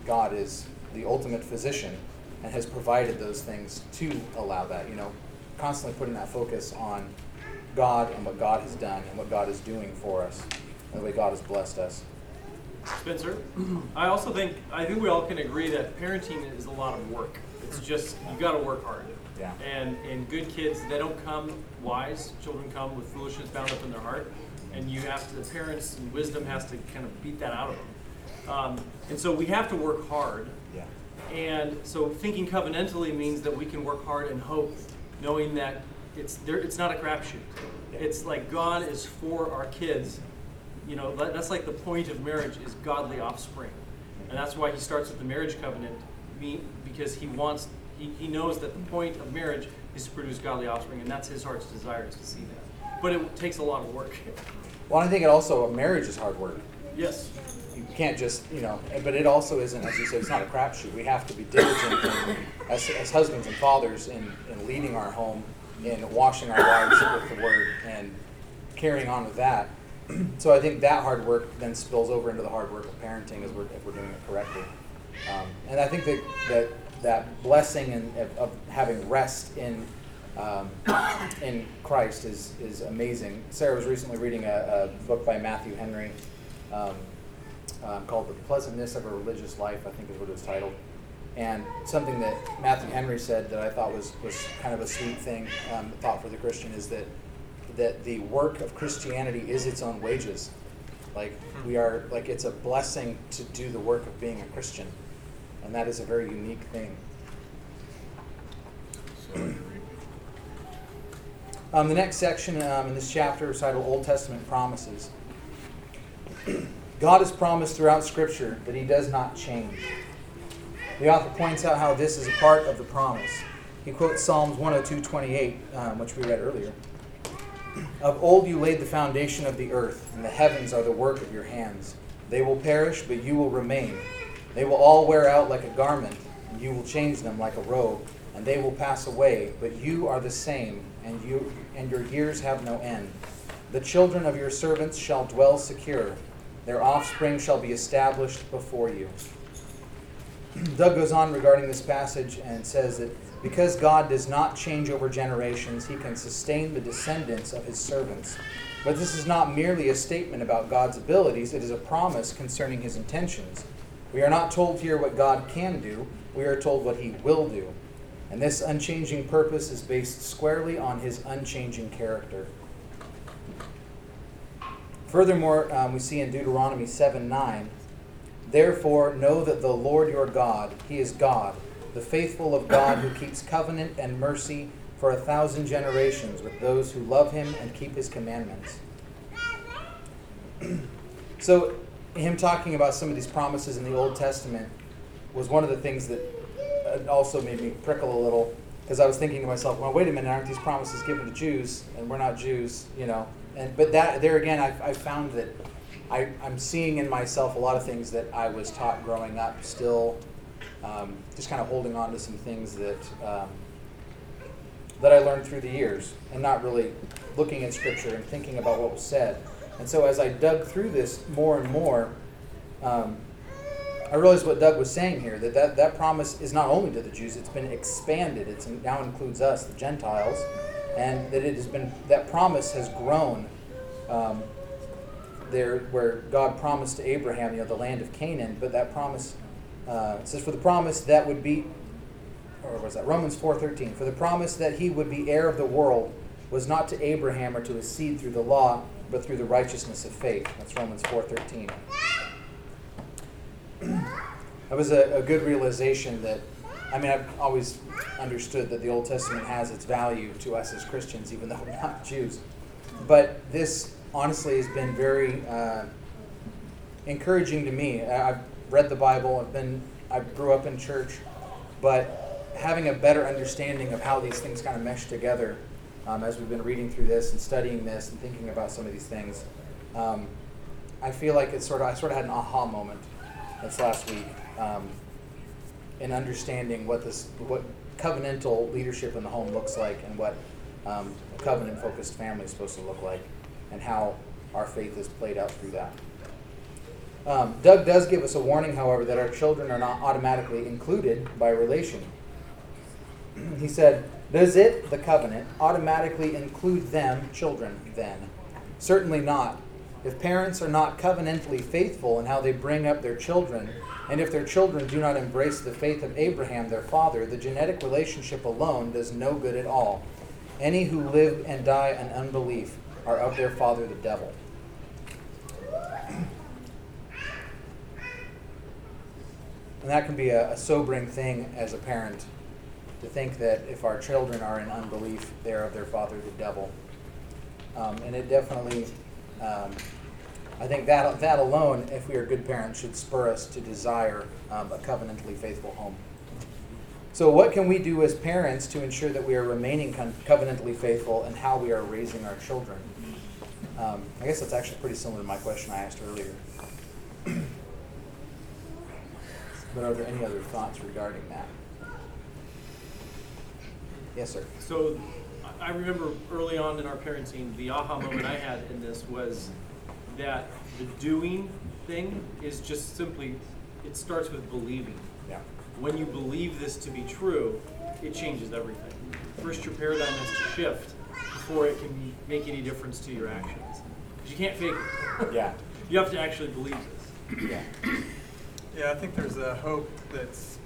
God is the ultimate physician and has provided those things to allow that. You know, constantly putting that focus on God and what God has done and what God is doing for us and the way God has blessed us. Spencer, I also think I think we all can agree that parenting is a lot of work. It's just you got to work hard. Yeah. And and good kids they don't come wise. Children come with foolishness bound up in their heart, and you have to. The parents and wisdom has to kind of beat that out of them. Um, and so we have to work hard. Yeah. And so thinking covenantally means that we can work hard and hope, knowing that it's there. It's not a crapshoot. It's like God is for our kids. You know, that, that's like the point of marriage is godly offspring, and that's why he starts with the marriage covenant, because he wants. He, he knows that the point of marriage is to produce godly offspring, and that's his heart's desire is to see that. But it takes a lot of work. Well, I think it also marriage is hard work. yes. You can't just, you know, but it also isn't, as you said, it's not a crapshoot. We have to be diligent in, as, as husbands and fathers in, in leading our home, in washing our wives with the word, and carrying on with that. So I think that hard work then spills over into the hard work of parenting as we're, if we're doing it correctly. Um, and I think that, that that blessing and of, having rest in um, in Christ is is amazing. Sarah was recently reading a, a book by Matthew Henry um, um, called "The Pleasantness of a Religious Life." I think is what it was titled. And something that Matthew Henry said that I thought was was kind of a sweet thing, um, thought for the Christian is that that the work of Christianity is its own wages. Like we are, like it's a blessing to do the work of being a Christian, and that is a very unique thing. Um, the next section um, in this chapter is titled Old Testament Promises. God has promised throughout Scripture that He does not change. The author points out how this is a part of the promise. He quotes Psalms 102:28, um, which we read earlier. Of old you laid the foundation of the earth, and the heavens are the work of your hands. They will perish, but you will remain. They will all wear out like a garment, and you will change them like a robe, and they will pass away, but you are the same, and you and your years have no end. The children of your servants shall dwell secure, Their offspring shall be established before you. Doug goes on regarding this passage and says that because God does not change over generations, he can sustain the descendants of his servants. But this is not merely a statement about God's abilities, it is a promise concerning his intentions. We are not told here what God can do, we are told what he will do. And this unchanging purpose is based squarely on his unchanging character. Furthermore, um, we see in Deuteronomy 7 9, Therefore, know that the Lord your God, he is God, the faithful of God who keeps covenant and mercy for a thousand generations with those who love him and keep his commandments. so, him talking about some of these promises in the Old Testament was one of the things that uh, also made me prickle a little because I was thinking to myself, well, wait a minute, aren't these promises given to Jews and we're not Jews, you know? And but that there again, I, I found that I, I'm seeing in myself a lot of things that I was taught growing up, still um, just kind of holding on to some things that um, that I learned through the years, and not really looking at Scripture and thinking about what was said. And so as I dug through this more and more, um, I realized what Doug was saying here that, that that promise is not only to the Jews, it's been expanded. It now includes us, the Gentiles, and that it has been that promise has grown. Um, there, where God promised to Abraham, you know, the land of Canaan, but that promise uh, says, "For the promise that would be or was that Romans 4:13? For the promise that he would be heir of the world was not to Abraham or to his seed through the law, but through the righteousness of faith. That's Romans 4:13. that was a, a good realization that I mean I've always understood that the Old Testament has its value to us as Christians, even though we're not Jews. But this honestly has been very uh, encouraging to me. I've read the Bible. I've been I grew up in church, but having a better understanding of how these things kind of mesh together um, as we've been reading through this and studying this and thinking about some of these things. Um, I feel like it's sort of I sort of had an aha moment this last week um, in understanding what this what covenantal leadership in the home looks like and what um, a covenant focused family is supposed to look like and how our faith is played out through that. Um, Doug does give us a warning, however, that our children are not automatically included by relation he said, Does it, the covenant, automatically include them, children, then? Certainly not. If parents are not covenantally faithful in how they bring up their children, and if their children do not embrace the faith of Abraham, their father, the genetic relationship alone does no good at all. Any who live and die in unbelief are of their father, the devil. And that can be a, a sobering thing as a parent to think that if our children are in unbelief, they're of their father, the devil. Um, and it definitely, um, I think that, that alone, if we are good parents, should spur us to desire um, a covenantally faithful home. So, what can we do as parents to ensure that we are remaining con- covenantally faithful in how we are raising our children? Um, I guess that's actually pretty similar to my question I asked earlier. But are there any other thoughts regarding that? Yes, sir. So I remember early on in our parenting, the aha moment I had in this was that the doing thing is just simply, it starts with believing. Yeah. When you believe this to be true, it changes everything. First, your paradigm has to shift before it can make any difference to your actions. Because you can't fake it. Yeah. you have to actually believe this. Yeah. Yeah, I think there's a hope that's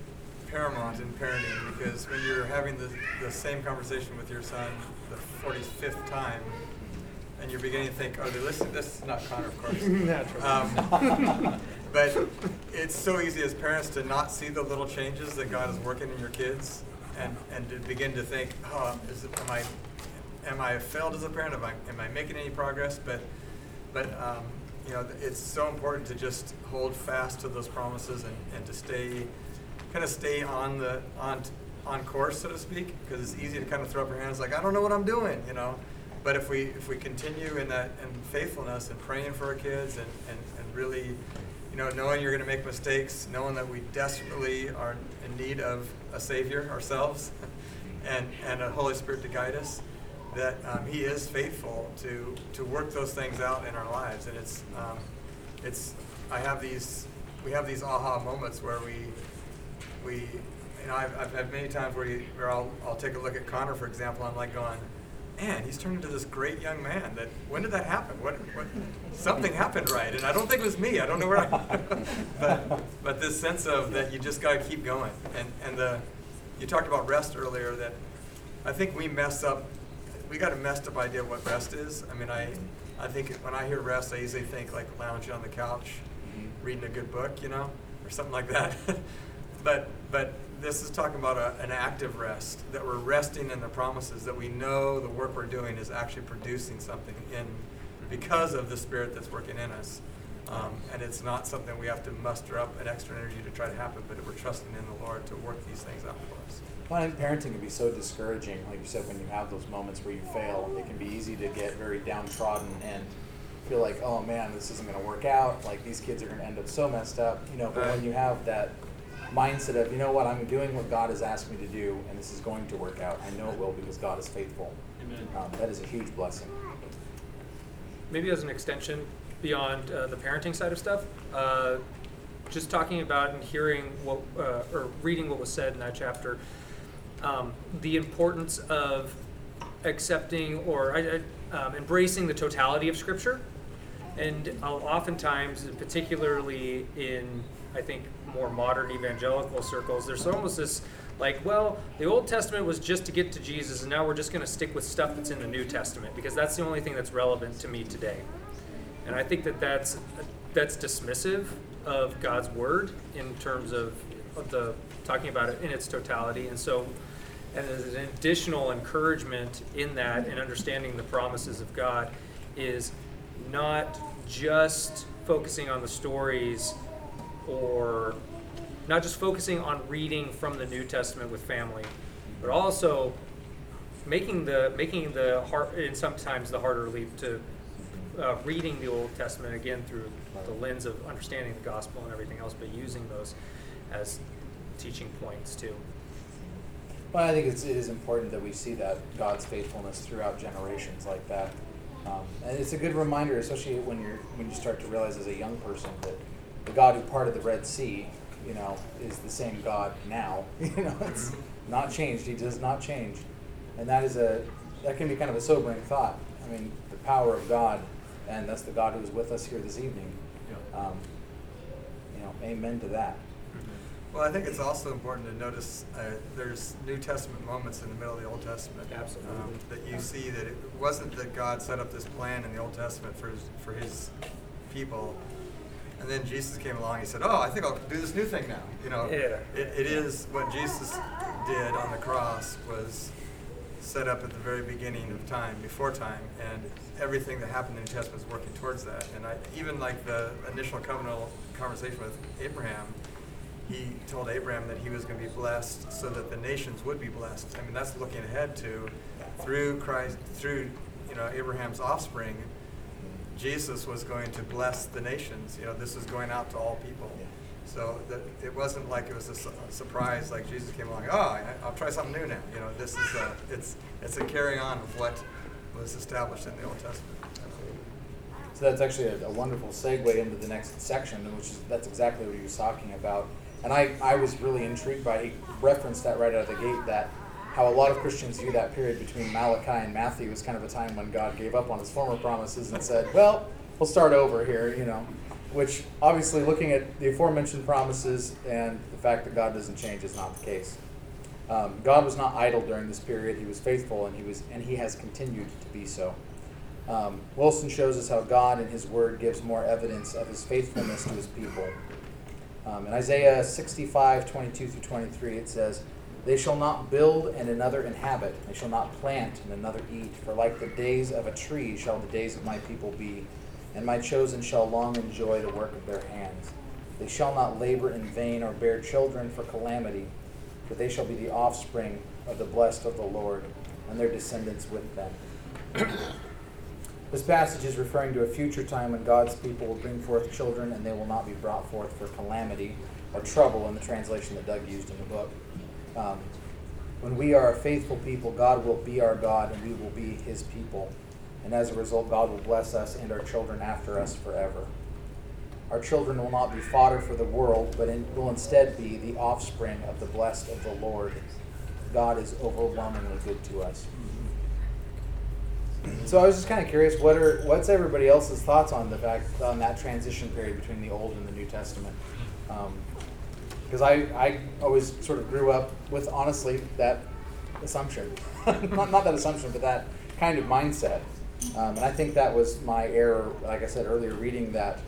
paramount in parenting because when you're having the, the same conversation with your son the 45th time, and you're beginning to think, are they listening? This is not Connor, of course. um, but it's so easy as parents to not see the little changes that God is working in your kids, and, and to begin to think, oh, is am I am I failed as a parent? Am I am I making any progress? But but um, you know, it's so important to just hold fast to those promises and, and to stay kind of stay on the on on course, so to speak, because it's easy to kind of throw up your hands like I don't know what I'm doing, you know. But if we if we continue in that in faithfulness and praying for our kids and, and, and really, you know, knowing you're going to make mistakes, knowing that we desperately are in need of a Savior ourselves, and and a Holy Spirit to guide us, that um, He is faithful to to work those things out in our lives, and it's. Um, it's I have these we have these aha moments where we we you know I've, I've had many times where, you, where I'll I'll take a look at Connor for example. I'm like going, man, he's turned into this great young man. That when did that happen? What, what something happened right, and I don't think it was me. I don't know where I. but but this sense of that you just got to keep going, and and the you talked about rest earlier. That I think we mess up. We got a messed up idea of what rest is. I mean, I I think when I hear rest, I usually think like lounging on the couch, reading a good book, you know, or something like that. but but this is talking about a, an active rest that we're resting in the promises that we know the work we're doing is actually producing something in because of the spirit that's working in us um, and it's not something we have to muster up an extra energy to try to happen but we're trusting in the lord to work these things out for us well, I think parenting can be so discouraging. Like you said, when you have those moments where you fail, it can be easy to get very downtrodden and feel like, oh man, this isn't going to work out. Like these kids are going to end up so messed up. You know, but when you have that mindset of, you know what, I'm doing what God has asked me to do, and this is going to work out. I know it will because God is faithful. Amen. Um, that is a huge blessing. Maybe as an extension beyond uh, the parenting side of stuff, uh, just talking about and hearing what, uh, or reading what was said in that chapter, um, the importance of accepting or um, embracing the totality of Scripture. And oftentimes, particularly in, I think, more modern evangelical circles, there's almost this like, well, the Old Testament was just to get to Jesus, and now we're just going to stick with stuff that's in the New Testament because that's the only thing that's relevant to me today. And I think that that's that's dismissive of God's word in terms of, of the talking about it in its totality. And so, and as an additional encouragement in that and understanding the promises of God is not just focusing on the stories or not just focusing on reading from the New Testament with family, but also making the making the hard and sometimes the harder leap to uh, reading the Old Testament again through the lens of understanding the gospel and everything else, but using those as teaching points too. Well, I think it's, it is important that we see that God's faithfulness throughout generations like that. Um, and it's a good reminder, especially when you're when you start to realize as a young person that the God who parted the Red Sea, you know, is the same God now. you know, it's mm-hmm. not changed. He does not change, and that is a that can be kind of a sobering thought. I mean, the power of God, and that's the God who is with us here this evening. Um, you know, amen to that. Well, I think it's also important to notice uh, there's New Testament moments in the middle of the Old Testament. Absolutely. Um, that you see that it wasn't that God set up this plan in the Old Testament for his, for his people, and then Jesus came along. He said, "Oh, I think I'll do this new thing now." You know, yeah. it, it is what Jesus did on the cross was set up at the very beginning of time, before time, and everything that happened in the New Testament is working towards that. And I even like the initial covenantal conversation with Abraham he told Abraham that he was going to be blessed so that the nations would be blessed. I mean, that's looking ahead to through Christ, through you know Abraham's offspring, Jesus was going to bless the nations. You know, this is going out to all people. So that it wasn't like it was a, su- a surprise, like Jesus came along. Oh, I, will try something new now. You know, this is a, it's it's a carry on of what was established in the Old Testament. So that's actually a, a wonderful segue into the next section, which is that's exactly what he was talking about and I, I was really intrigued by, he referenced that right out of the gate, that how a lot of Christians view that period between Malachi and Matthew as kind of a time when God gave up on his former promises and said, well, we'll start over here, you know. Which, obviously, looking at the aforementioned promises and the fact that God doesn't change is not the case. Um, God was not idle during this period. He was faithful, and he was, and he has continued to be so. Um, Wilson shows us how God in His Word gives more evidence of His faithfulness to His people um, in Isaiah 65, 22 through 23, it says, They shall not build and another inhabit, they shall not plant and another eat, for like the days of a tree shall the days of my people be, and my chosen shall long enjoy the work of their hands. They shall not labor in vain or bear children for calamity, for they shall be the offspring of the blessed of the Lord, and their descendants with them. This passage is referring to a future time when God's people will bring forth children and they will not be brought forth for calamity or trouble in the translation that Doug used in the book. Um, when we are a faithful people, God will be our God and we will be his people. And as a result, God will bless us and our children after us forever. Our children will not be fodder for the world, but in, will instead be the offspring of the blessed of the Lord. God is overwhelmingly good to us. So I was just kind of curious, what are what's everybody else's thoughts on the fact on that transition period between the Old and the New Testament? Because um, I I always sort of grew up with honestly that assumption, not not that assumption, but that kind of mindset, um, and I think that was my error. Like I said earlier, reading that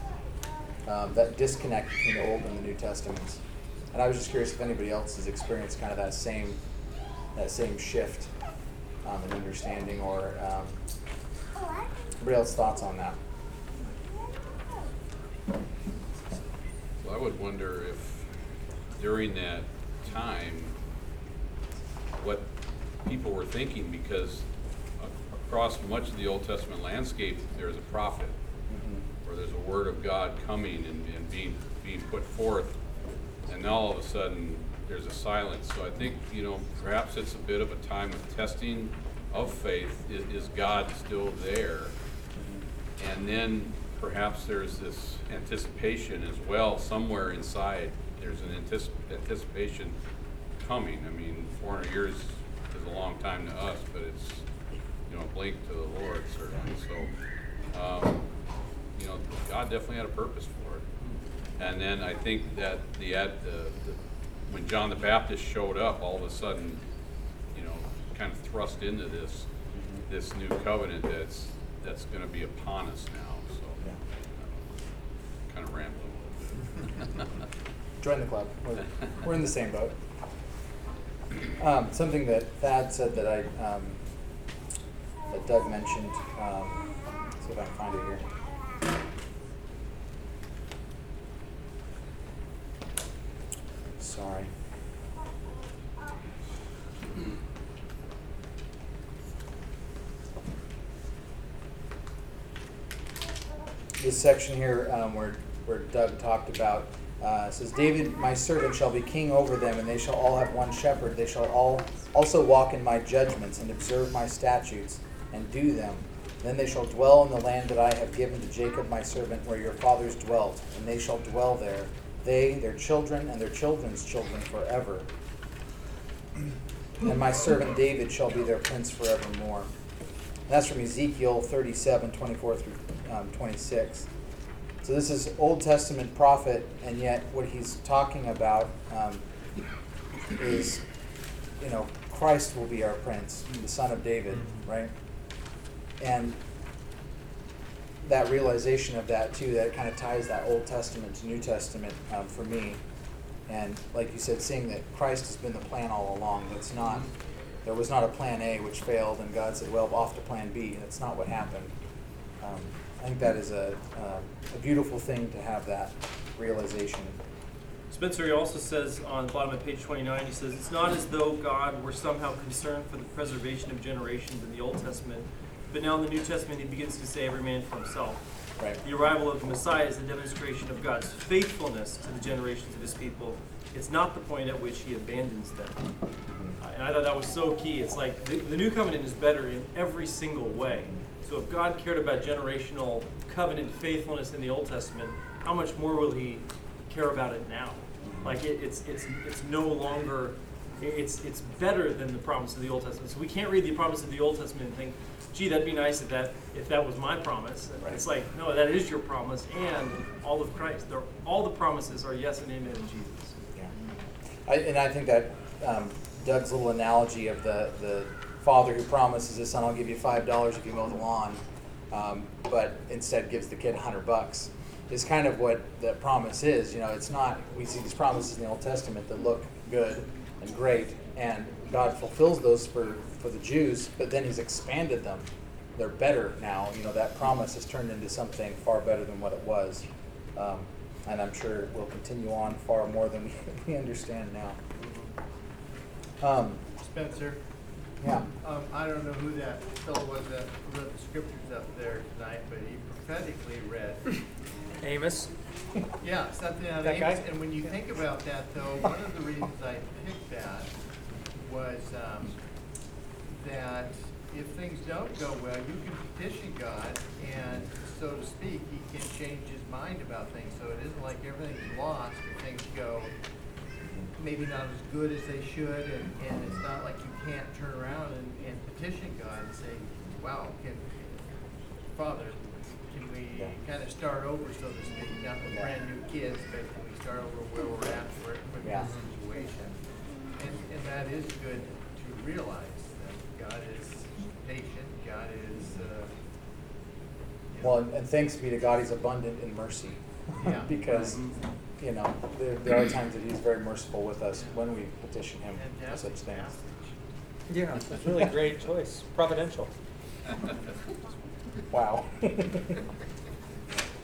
um, that disconnect between the Old and the New Testaments, and I was just curious if anybody else has experienced kind of that same that same shift um, in understanding or um, anybody else thoughts on that? Well, I would wonder if during that time, what people were thinking, because across much of the Old Testament landscape, there's a prophet, mm-hmm. or there's a word of God coming and, and being being put forth, and now all of a sudden there's a silence. So I think, you know, perhaps it's a bit of a time of testing of faith. Is, is God still there? And then perhaps there's this anticipation as well, somewhere inside, there's an anticip- anticipation coming. I mean, 400 years is a long time to us, but it's, you know, a blink to the Lord, certainly. So, um, you know, God definitely had a purpose for it. And then I think that the, the, the when John the Baptist showed up, all of a sudden, you know, kind of thrust into this this new covenant that's that's going to be upon us now. So, yeah. kind of rambling a little bit. Join the club. We're, we're in the same boat. Um, something that Thad said that I um, that Doug mentioned. Um, see if I can find it here. Sorry. This section here um, where, where Doug talked about uh, says, David, my servant, shall be king over them, and they shall all have one shepherd. They shall all also walk in my judgments and observe my statutes and do them. Then they shall dwell in the land that I have given to Jacob my servant, where your fathers dwelt, and they shall dwell there they, their children, and their children's children forever. And my servant David shall be their prince forevermore. And that's from Ezekiel 37, 24 through um, 26. So this is Old Testament prophet, and yet what he's talking about um, is, you know, Christ will be our prince, the son of David, right? And that realization of that too, that kind of ties that Old Testament to New Testament um, for me. And like you said, seeing that Christ has been the plan all along. That's not, there was not a plan A which failed, and God said, well, off to plan B. That's not what happened. Um, I think that is a, uh, a beautiful thing to have that realization. Spencer also says on the bottom of page 29, he says, It's not as though God were somehow concerned for the preservation of generations in the Old Testament but now in the New Testament, he begins to say every man for himself. Right. The arrival of the Messiah is a demonstration of God's faithfulness to the generations of his people. It's not the point at which he abandons them. Mm-hmm. And I thought that was so key. It's like the, the new covenant is better in every single way. So if God cared about generational covenant faithfulness in the Old Testament, how much more will he care about it now? Mm-hmm. Like it, it's it's it's no longer it's it's better than the promise of the Old Testament. So we can't read the promise of the Old Testament and think, gee, that'd be nice if that if that was my promise. Right. It's like, no, that is your promise and all of Christ. All the promises are yes and amen in Jesus. Yeah. I, and I think that um, Doug's little analogy of the, the father who promises his son, I'll give you $5 if you mow the lawn, um, but instead gives the kid a 100 bucks is kind of what that promise is. You know, it's not, we see these promises in the Old Testament that look good and great, and God fulfills those for for the Jews, but then he's expanded them. They're better now. You know, that promise has turned into something far better than what it was. Um, and I'm sure it will continue on far more than we, we understand now. Um, Spencer? Yeah. Um, I don't know who that fellow was that wrote the scriptures up there tonight, but he prophetically read. Amos? Yeah, something out of Amos. Guy? And when you think about that, though, one of the reasons I picked that was um, that if things don't go well, you can petition God and so to speak, he can change his mind about things. So it isn't like everything's lost or things go maybe not as good as they should, and, and it's not like you can't turn around and, and petition God and say, wow, can, Father, can we kind of start over, so to speak, not with Yeah. brand new kids, but can we start over where we're at for, for Yeah. this situation? And, and that is good to realize, that God is patient, God is, uh, you Well, and, and thanks be to God, He's abundant in mercy. Yeah. because, you know, there, there are times that He's very merciful with us when we petition Him for such things. Yeah, it's really great choice. Providential. Wow.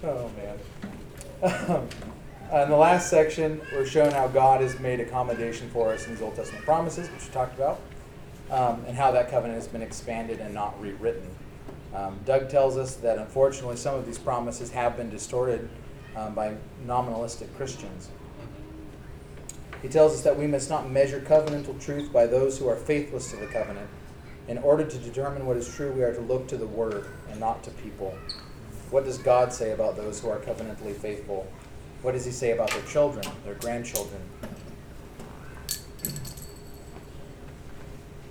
oh, man. Um, in the last section, we're showing how God has made accommodation for us in His Old Testament promises, which we talked about, um, and how that covenant has been expanded and not rewritten. Um, Doug tells us that unfortunately some of these promises have been distorted um, by nominalistic Christians. He tells us that we must not measure covenantal truth by those who are faithless to the covenant. In order to determine what is true, we are to look to the Word and not to people. What does God say about those who are covenantally faithful? What does He say about their children, their grandchildren?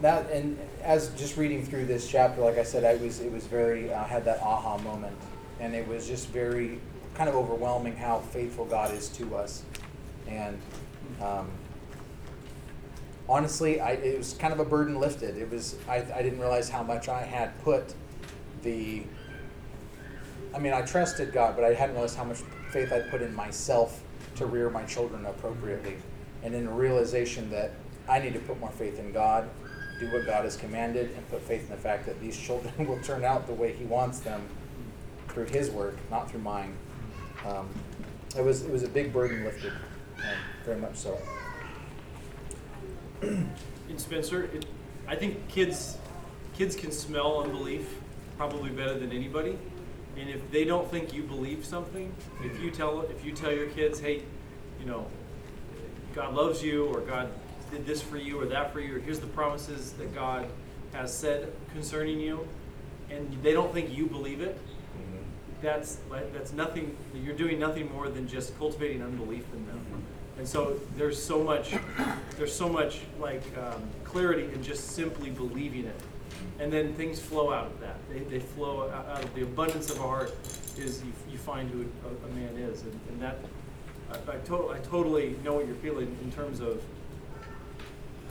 And as just reading through this chapter, like I said, I was it was very uh, had that aha moment, and it was just very kind of overwhelming how faithful God is to us, and um, honestly, I, it was kind of a burden lifted. It was I, I didn't realize how much I had put the. I mean, I trusted God, but I hadn't realized how much faith I'd put in myself to rear my children appropriately, and in realization that I need to put more faith in God, do what God has commanded, and put faith in the fact that these children will turn out the way He wants them through His work, not through mine. Um, it was it was a big burden lifted, um, very much so. in Spencer, it, I think kids kids can smell unbelief probably better than anybody. And if they don't think you believe something, if you tell if you tell your kids, hey, you know, God loves you or God did this for you or that for you or here's the promises that God has said concerning you, and they don't think you believe it, that's like, that's nothing. You're doing nothing more than just cultivating unbelief in them. And so there's so much, there's so much like um, clarity in just simply believing it, and then things flow out of that. They, they flow out, out of the abundance of a heart is you, you find who a, a man is, and, and that I, I, to, I totally know what you're feeling in terms of.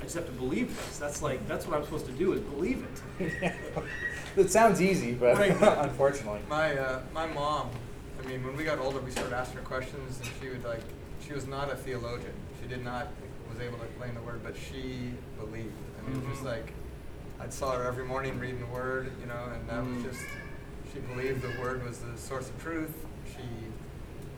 I just have to believe this. That's like that's what I'm supposed to do is believe it. It sounds easy, but Right. unfortunately. My uh, my mom, I mean, when we got older, we started asking her questions, and she would like, she was not a theologian. She did not was able to explain the word, but she believed. I mean, just Mhm. like, I saw her every morning reading the word, you know, and that Mm. was just, she believed the word was the source of truth. She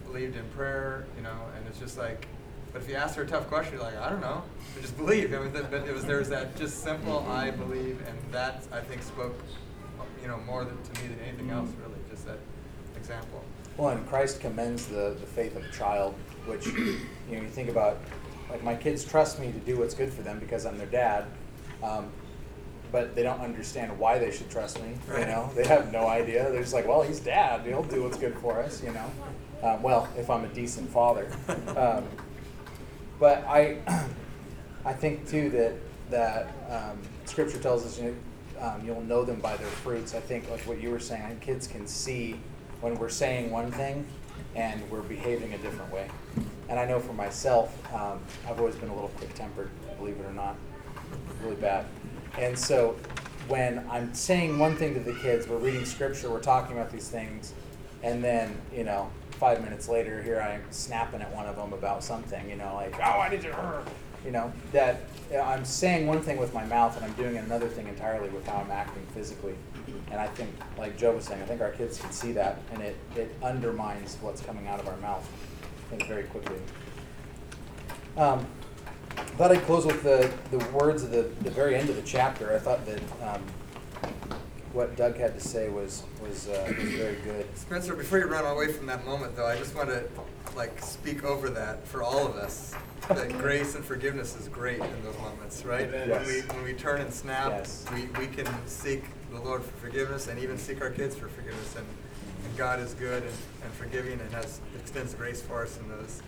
believed in prayer, you know, and it's just like, but if you ask her a tough question, you're like, I don't know, but just believe. I mean, that- but it was there was that just simple, I believe, and that I think spoke, you know, more than, to me than anything else, really. Just that example. Well, and Christ commends the, the faith of a child, which, you know, you think about, like, my kids trust me to do what's good for them because I'm their dad, um, but they don't understand why they should trust me, you know? They have no idea. They're just like, well, he's dad. He'll do what's good for us, you know? Um, well, if I'm a decent father. Um, but I, I think, too, that, that um, Scripture tells us, you um, you'll know them by their fruits. I think, like what you were saying, kids can see when we're saying one thing and we're behaving a different way. And I know for myself, um, I've always been a little quick tempered, believe it or not, really bad. And so when I'm saying one thing to the kids, we're reading scripture, we're talking about these things, and then, you know, five minutes later, here I am snapping at one of them about something, you know, like, oh, I did you, you know, that I'm saying one thing with my mouth and I'm doing another thing entirely with how I'm acting physically. And I think, like Joe was saying, I think our kids can see that, and it, it undermines what's coming out of our mouth, I think, very quickly. Um, I thought I'd close with the, the words of the, the very end of the chapter. I thought that um, what Doug had to say was was, uh, was very good. Spencer, before you run away from that moment, though, I just want to like speak over that for all of us. That grace and forgiveness is great in those moments, right? Yes. When we when we turn and snap, Yes. we, we can seek the Lord for forgiveness and even seek our kids for forgiveness. And and God is good and, and forgiving and has extends grace for us in those.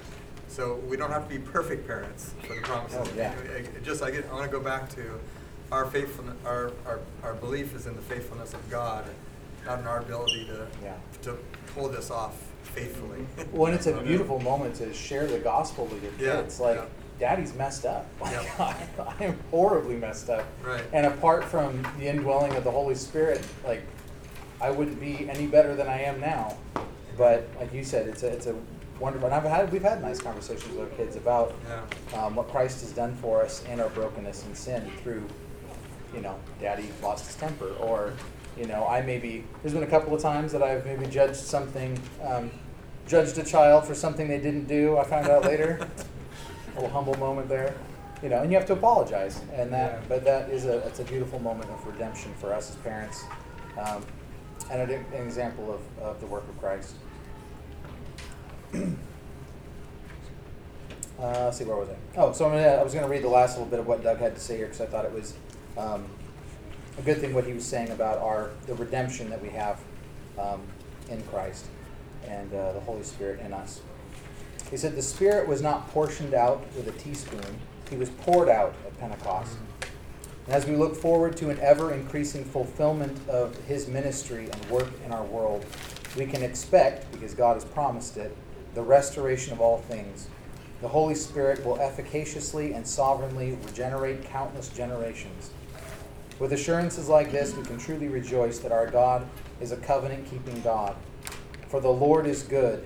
So we don't have to be perfect parents for the promises. Oh, yeah. Just I get I want to go back to our faithfulness. Our, our our belief is in the faithfulness of God, not in our ability to Yeah. to pull this off faithfully. Well, and it's a beautiful moment to share the gospel with your Yeah, kids. Like, yeah. Daddy's messed up. Like, Yep. I, I am horribly messed up. Right. And apart from the indwelling of the Holy Spirit, like, I wouldn't be any better than I am now. But like you said, it's a it's a wonderful. And I've had we've had nice conversations with our kids about Yeah. um, what Christ has done for us and our brokenness and sin through, you know, Daddy lost his temper, or, you know, I maybe there's been a couple of times that I've maybe judged something, um, judged a child for something they didn't do. I found out later, a little humble moment there, you know, and you have to apologize, and that, Yeah. but that is a it's a beautiful moment of redemption for us as parents, um, and an, an example of, of the work of Christ. Uh, let's see, where was I? Oh, so I'm gonna, I was going to read the last little bit of what Doug had to say here because I thought it was um, a good thing what he was saying about our the redemption that we have um, in Christ and uh, the Holy Spirit in us. He said, The Spirit was not portioned out with a teaspoon, He was poured out at Pentecost. And as we look forward to an ever increasing fulfillment of His ministry and work in our world, we can expect, because God has promised it, the restoration of all things. The Holy Spirit will efficaciously and sovereignly regenerate countless generations. With assurances like this, we can truly rejoice that our God is a covenant keeping God. For the Lord is good,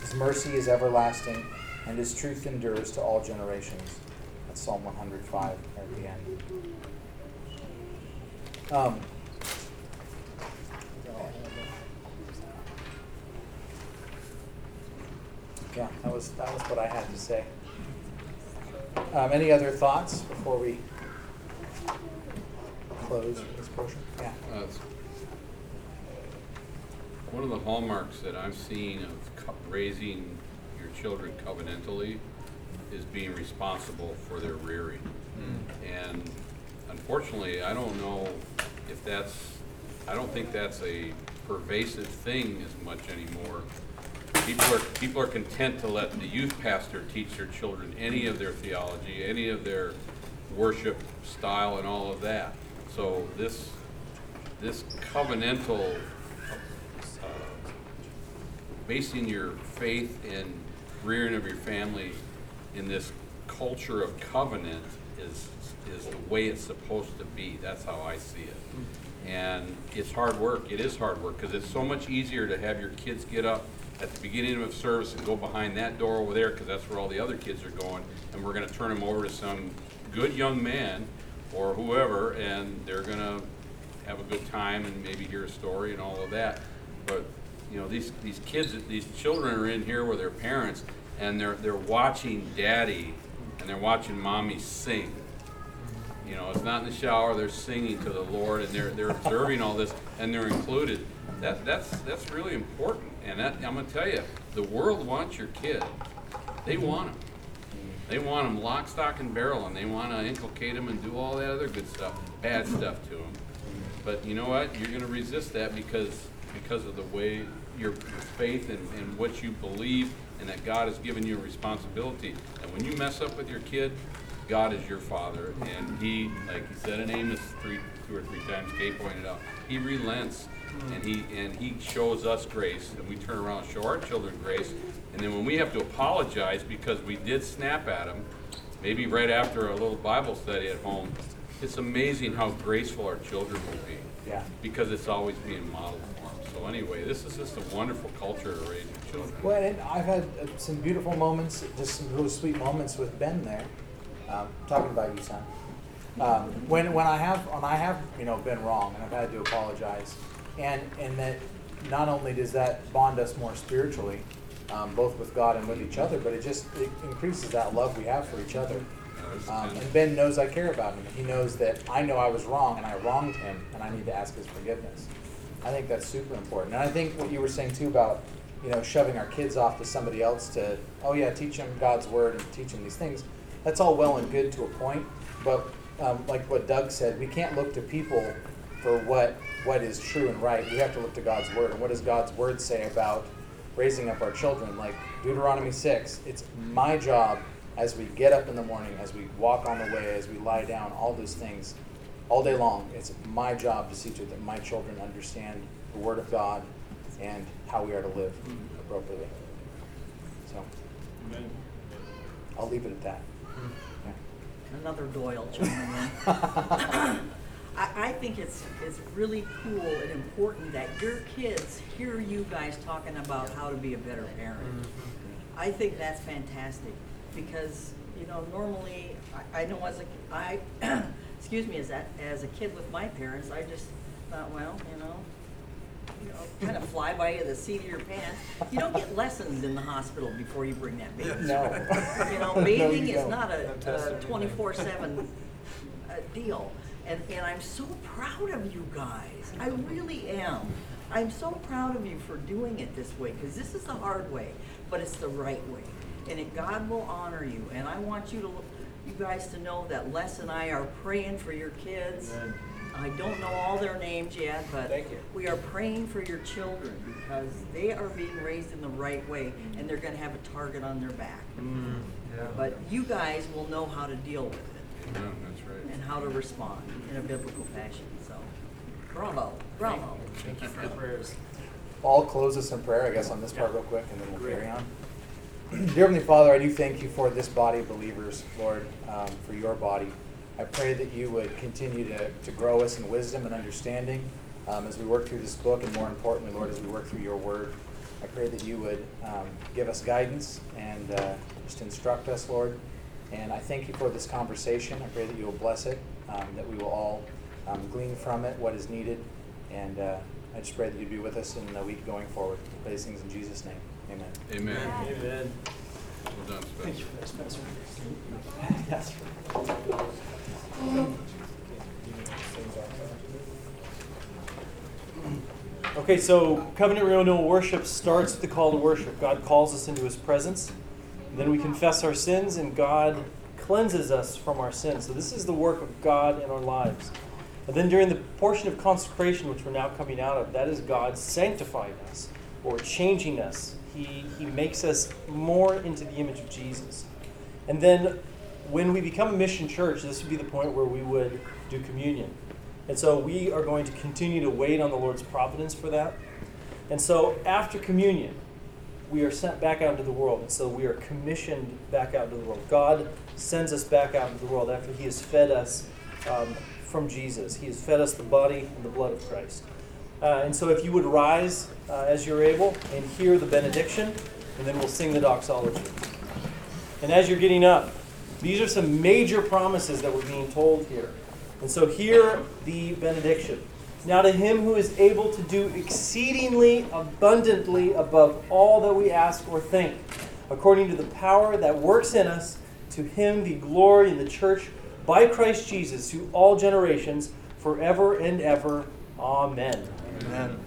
His mercy is everlasting, and His truth endures to all generations. That's Psalm 105 at the end. Um, yeah, that was that was what I had to say. Um, any other thoughts before we close this portion? Yeah. Uh, it's- One of the hallmarks that I'm seeing of co- raising your children covenantally is being responsible for their rearing. And unfortunately, I don't know if that's, I don't think that's a pervasive thing as much anymore. People are, people are content to let the youth pastor teach their children any of their theology, any of their worship style and all of that. So this, this covenantal, uh, basing your faith in rearing of your family in this culture of covenant is, is the way it's supposed to be. That's how I see it. And it's hard work. It is hard work because it's so much easier to have your kids get up at the beginning of service and go behind that door over there because that's where all the other kids are going. And we're going to turn them over to some good young man or whoever, and they're going to have a good time and maybe hear a story and all of that. But you know, these these kids, these children are in here with their parents, and they're they're watching daddy and they're watching mommy sing. You know, it's not in the shower, they're singing to the Lord and they're they're observing all this and they're included. That that's that's really important. And that I'm gonna tell you, the world wants your kid. They want them. They want them lock, stock, and barrel, and they want to inculcate them and do all that other good stuff, bad stuff to them. But you know what? You're going to resist that because because of the way your, faith and, and what you believe, and that God has given you a responsibility. And when you mess up with your kid, God is your father, and He, like He said in Amos three, two or three times, Kay pointed out, He relents, and He and He shows us grace, and we turn around and show our children grace. And then when we have to apologize because we did snap at them, maybe right after a little Bible study at home, it's amazing how graceful our children will be. Yeah. Because it's always being modeled for them. So anyway, this is just a wonderful culture to raise your children. Well, and I've had uh, some beautiful moments, just some really sweet moments with Ben there, um, talking about you, son. Um, when when I have when I have you know been wrong and I've had to apologize, and and that not only does that bond us more spiritually, um, both with God and with each other, but it just it increases that love we have for each other. Um, and Ben knows I care about him. He knows that I know I was wrong and I wronged him, and I need to ask his forgiveness. I think that's super important. And I think what you were saying too about, you know, shoving our kids off to somebody else to, oh yeah, teach them God's word and teach them these things. That's all well and good to a point, but um, like what Doug said, we can't look to people for what what is true and right, we have to look to God's word. And what does God's word say about raising up our children? Like Deuteronomy 6, it's my job as we get up in the morning, as we walk on the way, as we lie down, all those things, all day long. It's my job to see to it that my children understand the word of God and how we are to live appropriately. So, Amen. I'll leave it at that. Another Doyle chiming in. I, I think it's, it's really cool and important that your kids hear you guys talking about how to be a better parent. Mm-hmm. I think that's fantastic because, you know, normally, I, I know as a, I, excuse me, as a, as a kid with my parents, I just thought, well, you know, you know, kind of fly by you the seat of your pants. You don't get lessons in the hospital before you bring that baby. No. You know, No, bathing you is don't. not a twenty-four seven uh, deal. And, and I'm so proud of you guys. I really am. I'm so proud of you for doing it this way, because this is the hard way, but it's the right way. And it, God will honor you. And I want you to, you guys to know that Les and I are praying for your kids. I don't know all their names yet, but Thank you. we are praying for your children because they are being raised in the right way and they're going to have a target on their back. But you guys will know how to deal with it Yeah, that's right. and how to respond in a biblical fashion. So, bravo, bravo. Thank you for the prayers. I'll close this in prayer, I guess, on this part real quick, and then we'll carry on. Dear Heavenly Father, I do thank you for this body of believers, Lord, um, for your body. I pray that you would continue to, to grow us in wisdom and understanding um, as we work through this book, and more importantly, Lord, as we work through your word. I pray that you would um, give us guidance and uh, just instruct us, Lord. And I thank you for this conversation. I pray that you will bless it, um, that we will all um, glean from it what is needed. And uh, I just pray that you'd be with us in the week going forward. I pray these things in Jesus' name. Amen. Amen. Amen. Well done, Thank you Spencer. for that, Spencer. Yes. Okay, so covenant renewal worship starts with the call to worship. God calls us into his presence. Then we confess our sins, and God cleanses us from our sins. So, this is the work of God in our lives. And then during the portion of consecration, which we're now coming out of, that is God sanctifying us or changing us. He, he makes us more into the image of Jesus. And then when we become a mission church, this would be the point where we would do communion. And so we are going to continue to wait on the Lord's providence for that. And so after communion, we are sent back out into the world. And so we are commissioned back out into the world. God sends us back out into the world after He has fed us um, from Jesus. He has fed us the body and the blood of Christ. Uh, and so if you would rise uh, as you're able and hear the benediction, and then we'll sing the doxology. And as you're getting up, these are some major promises that we're being told here. And so here the benediction. Now to him who is able to do exceedingly abundantly above all that we ask or think, according to the power that works in us, to him be glory in the church by Christ Jesus to all generations, forever and ever. Amen. Amen.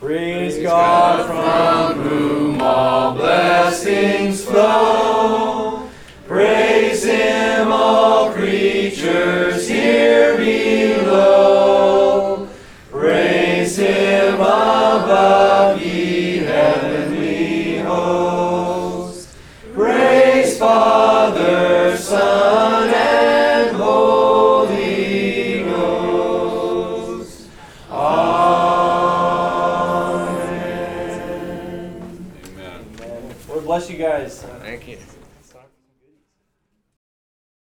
Praise, God, from whom all blessings flow. Praise him, all creatures here below. Praise him above, ye heavenly hosts. Praise Father, Son, and Holy Ghost. Amen. Amen. Amen. Lord bless you guys. Thank you.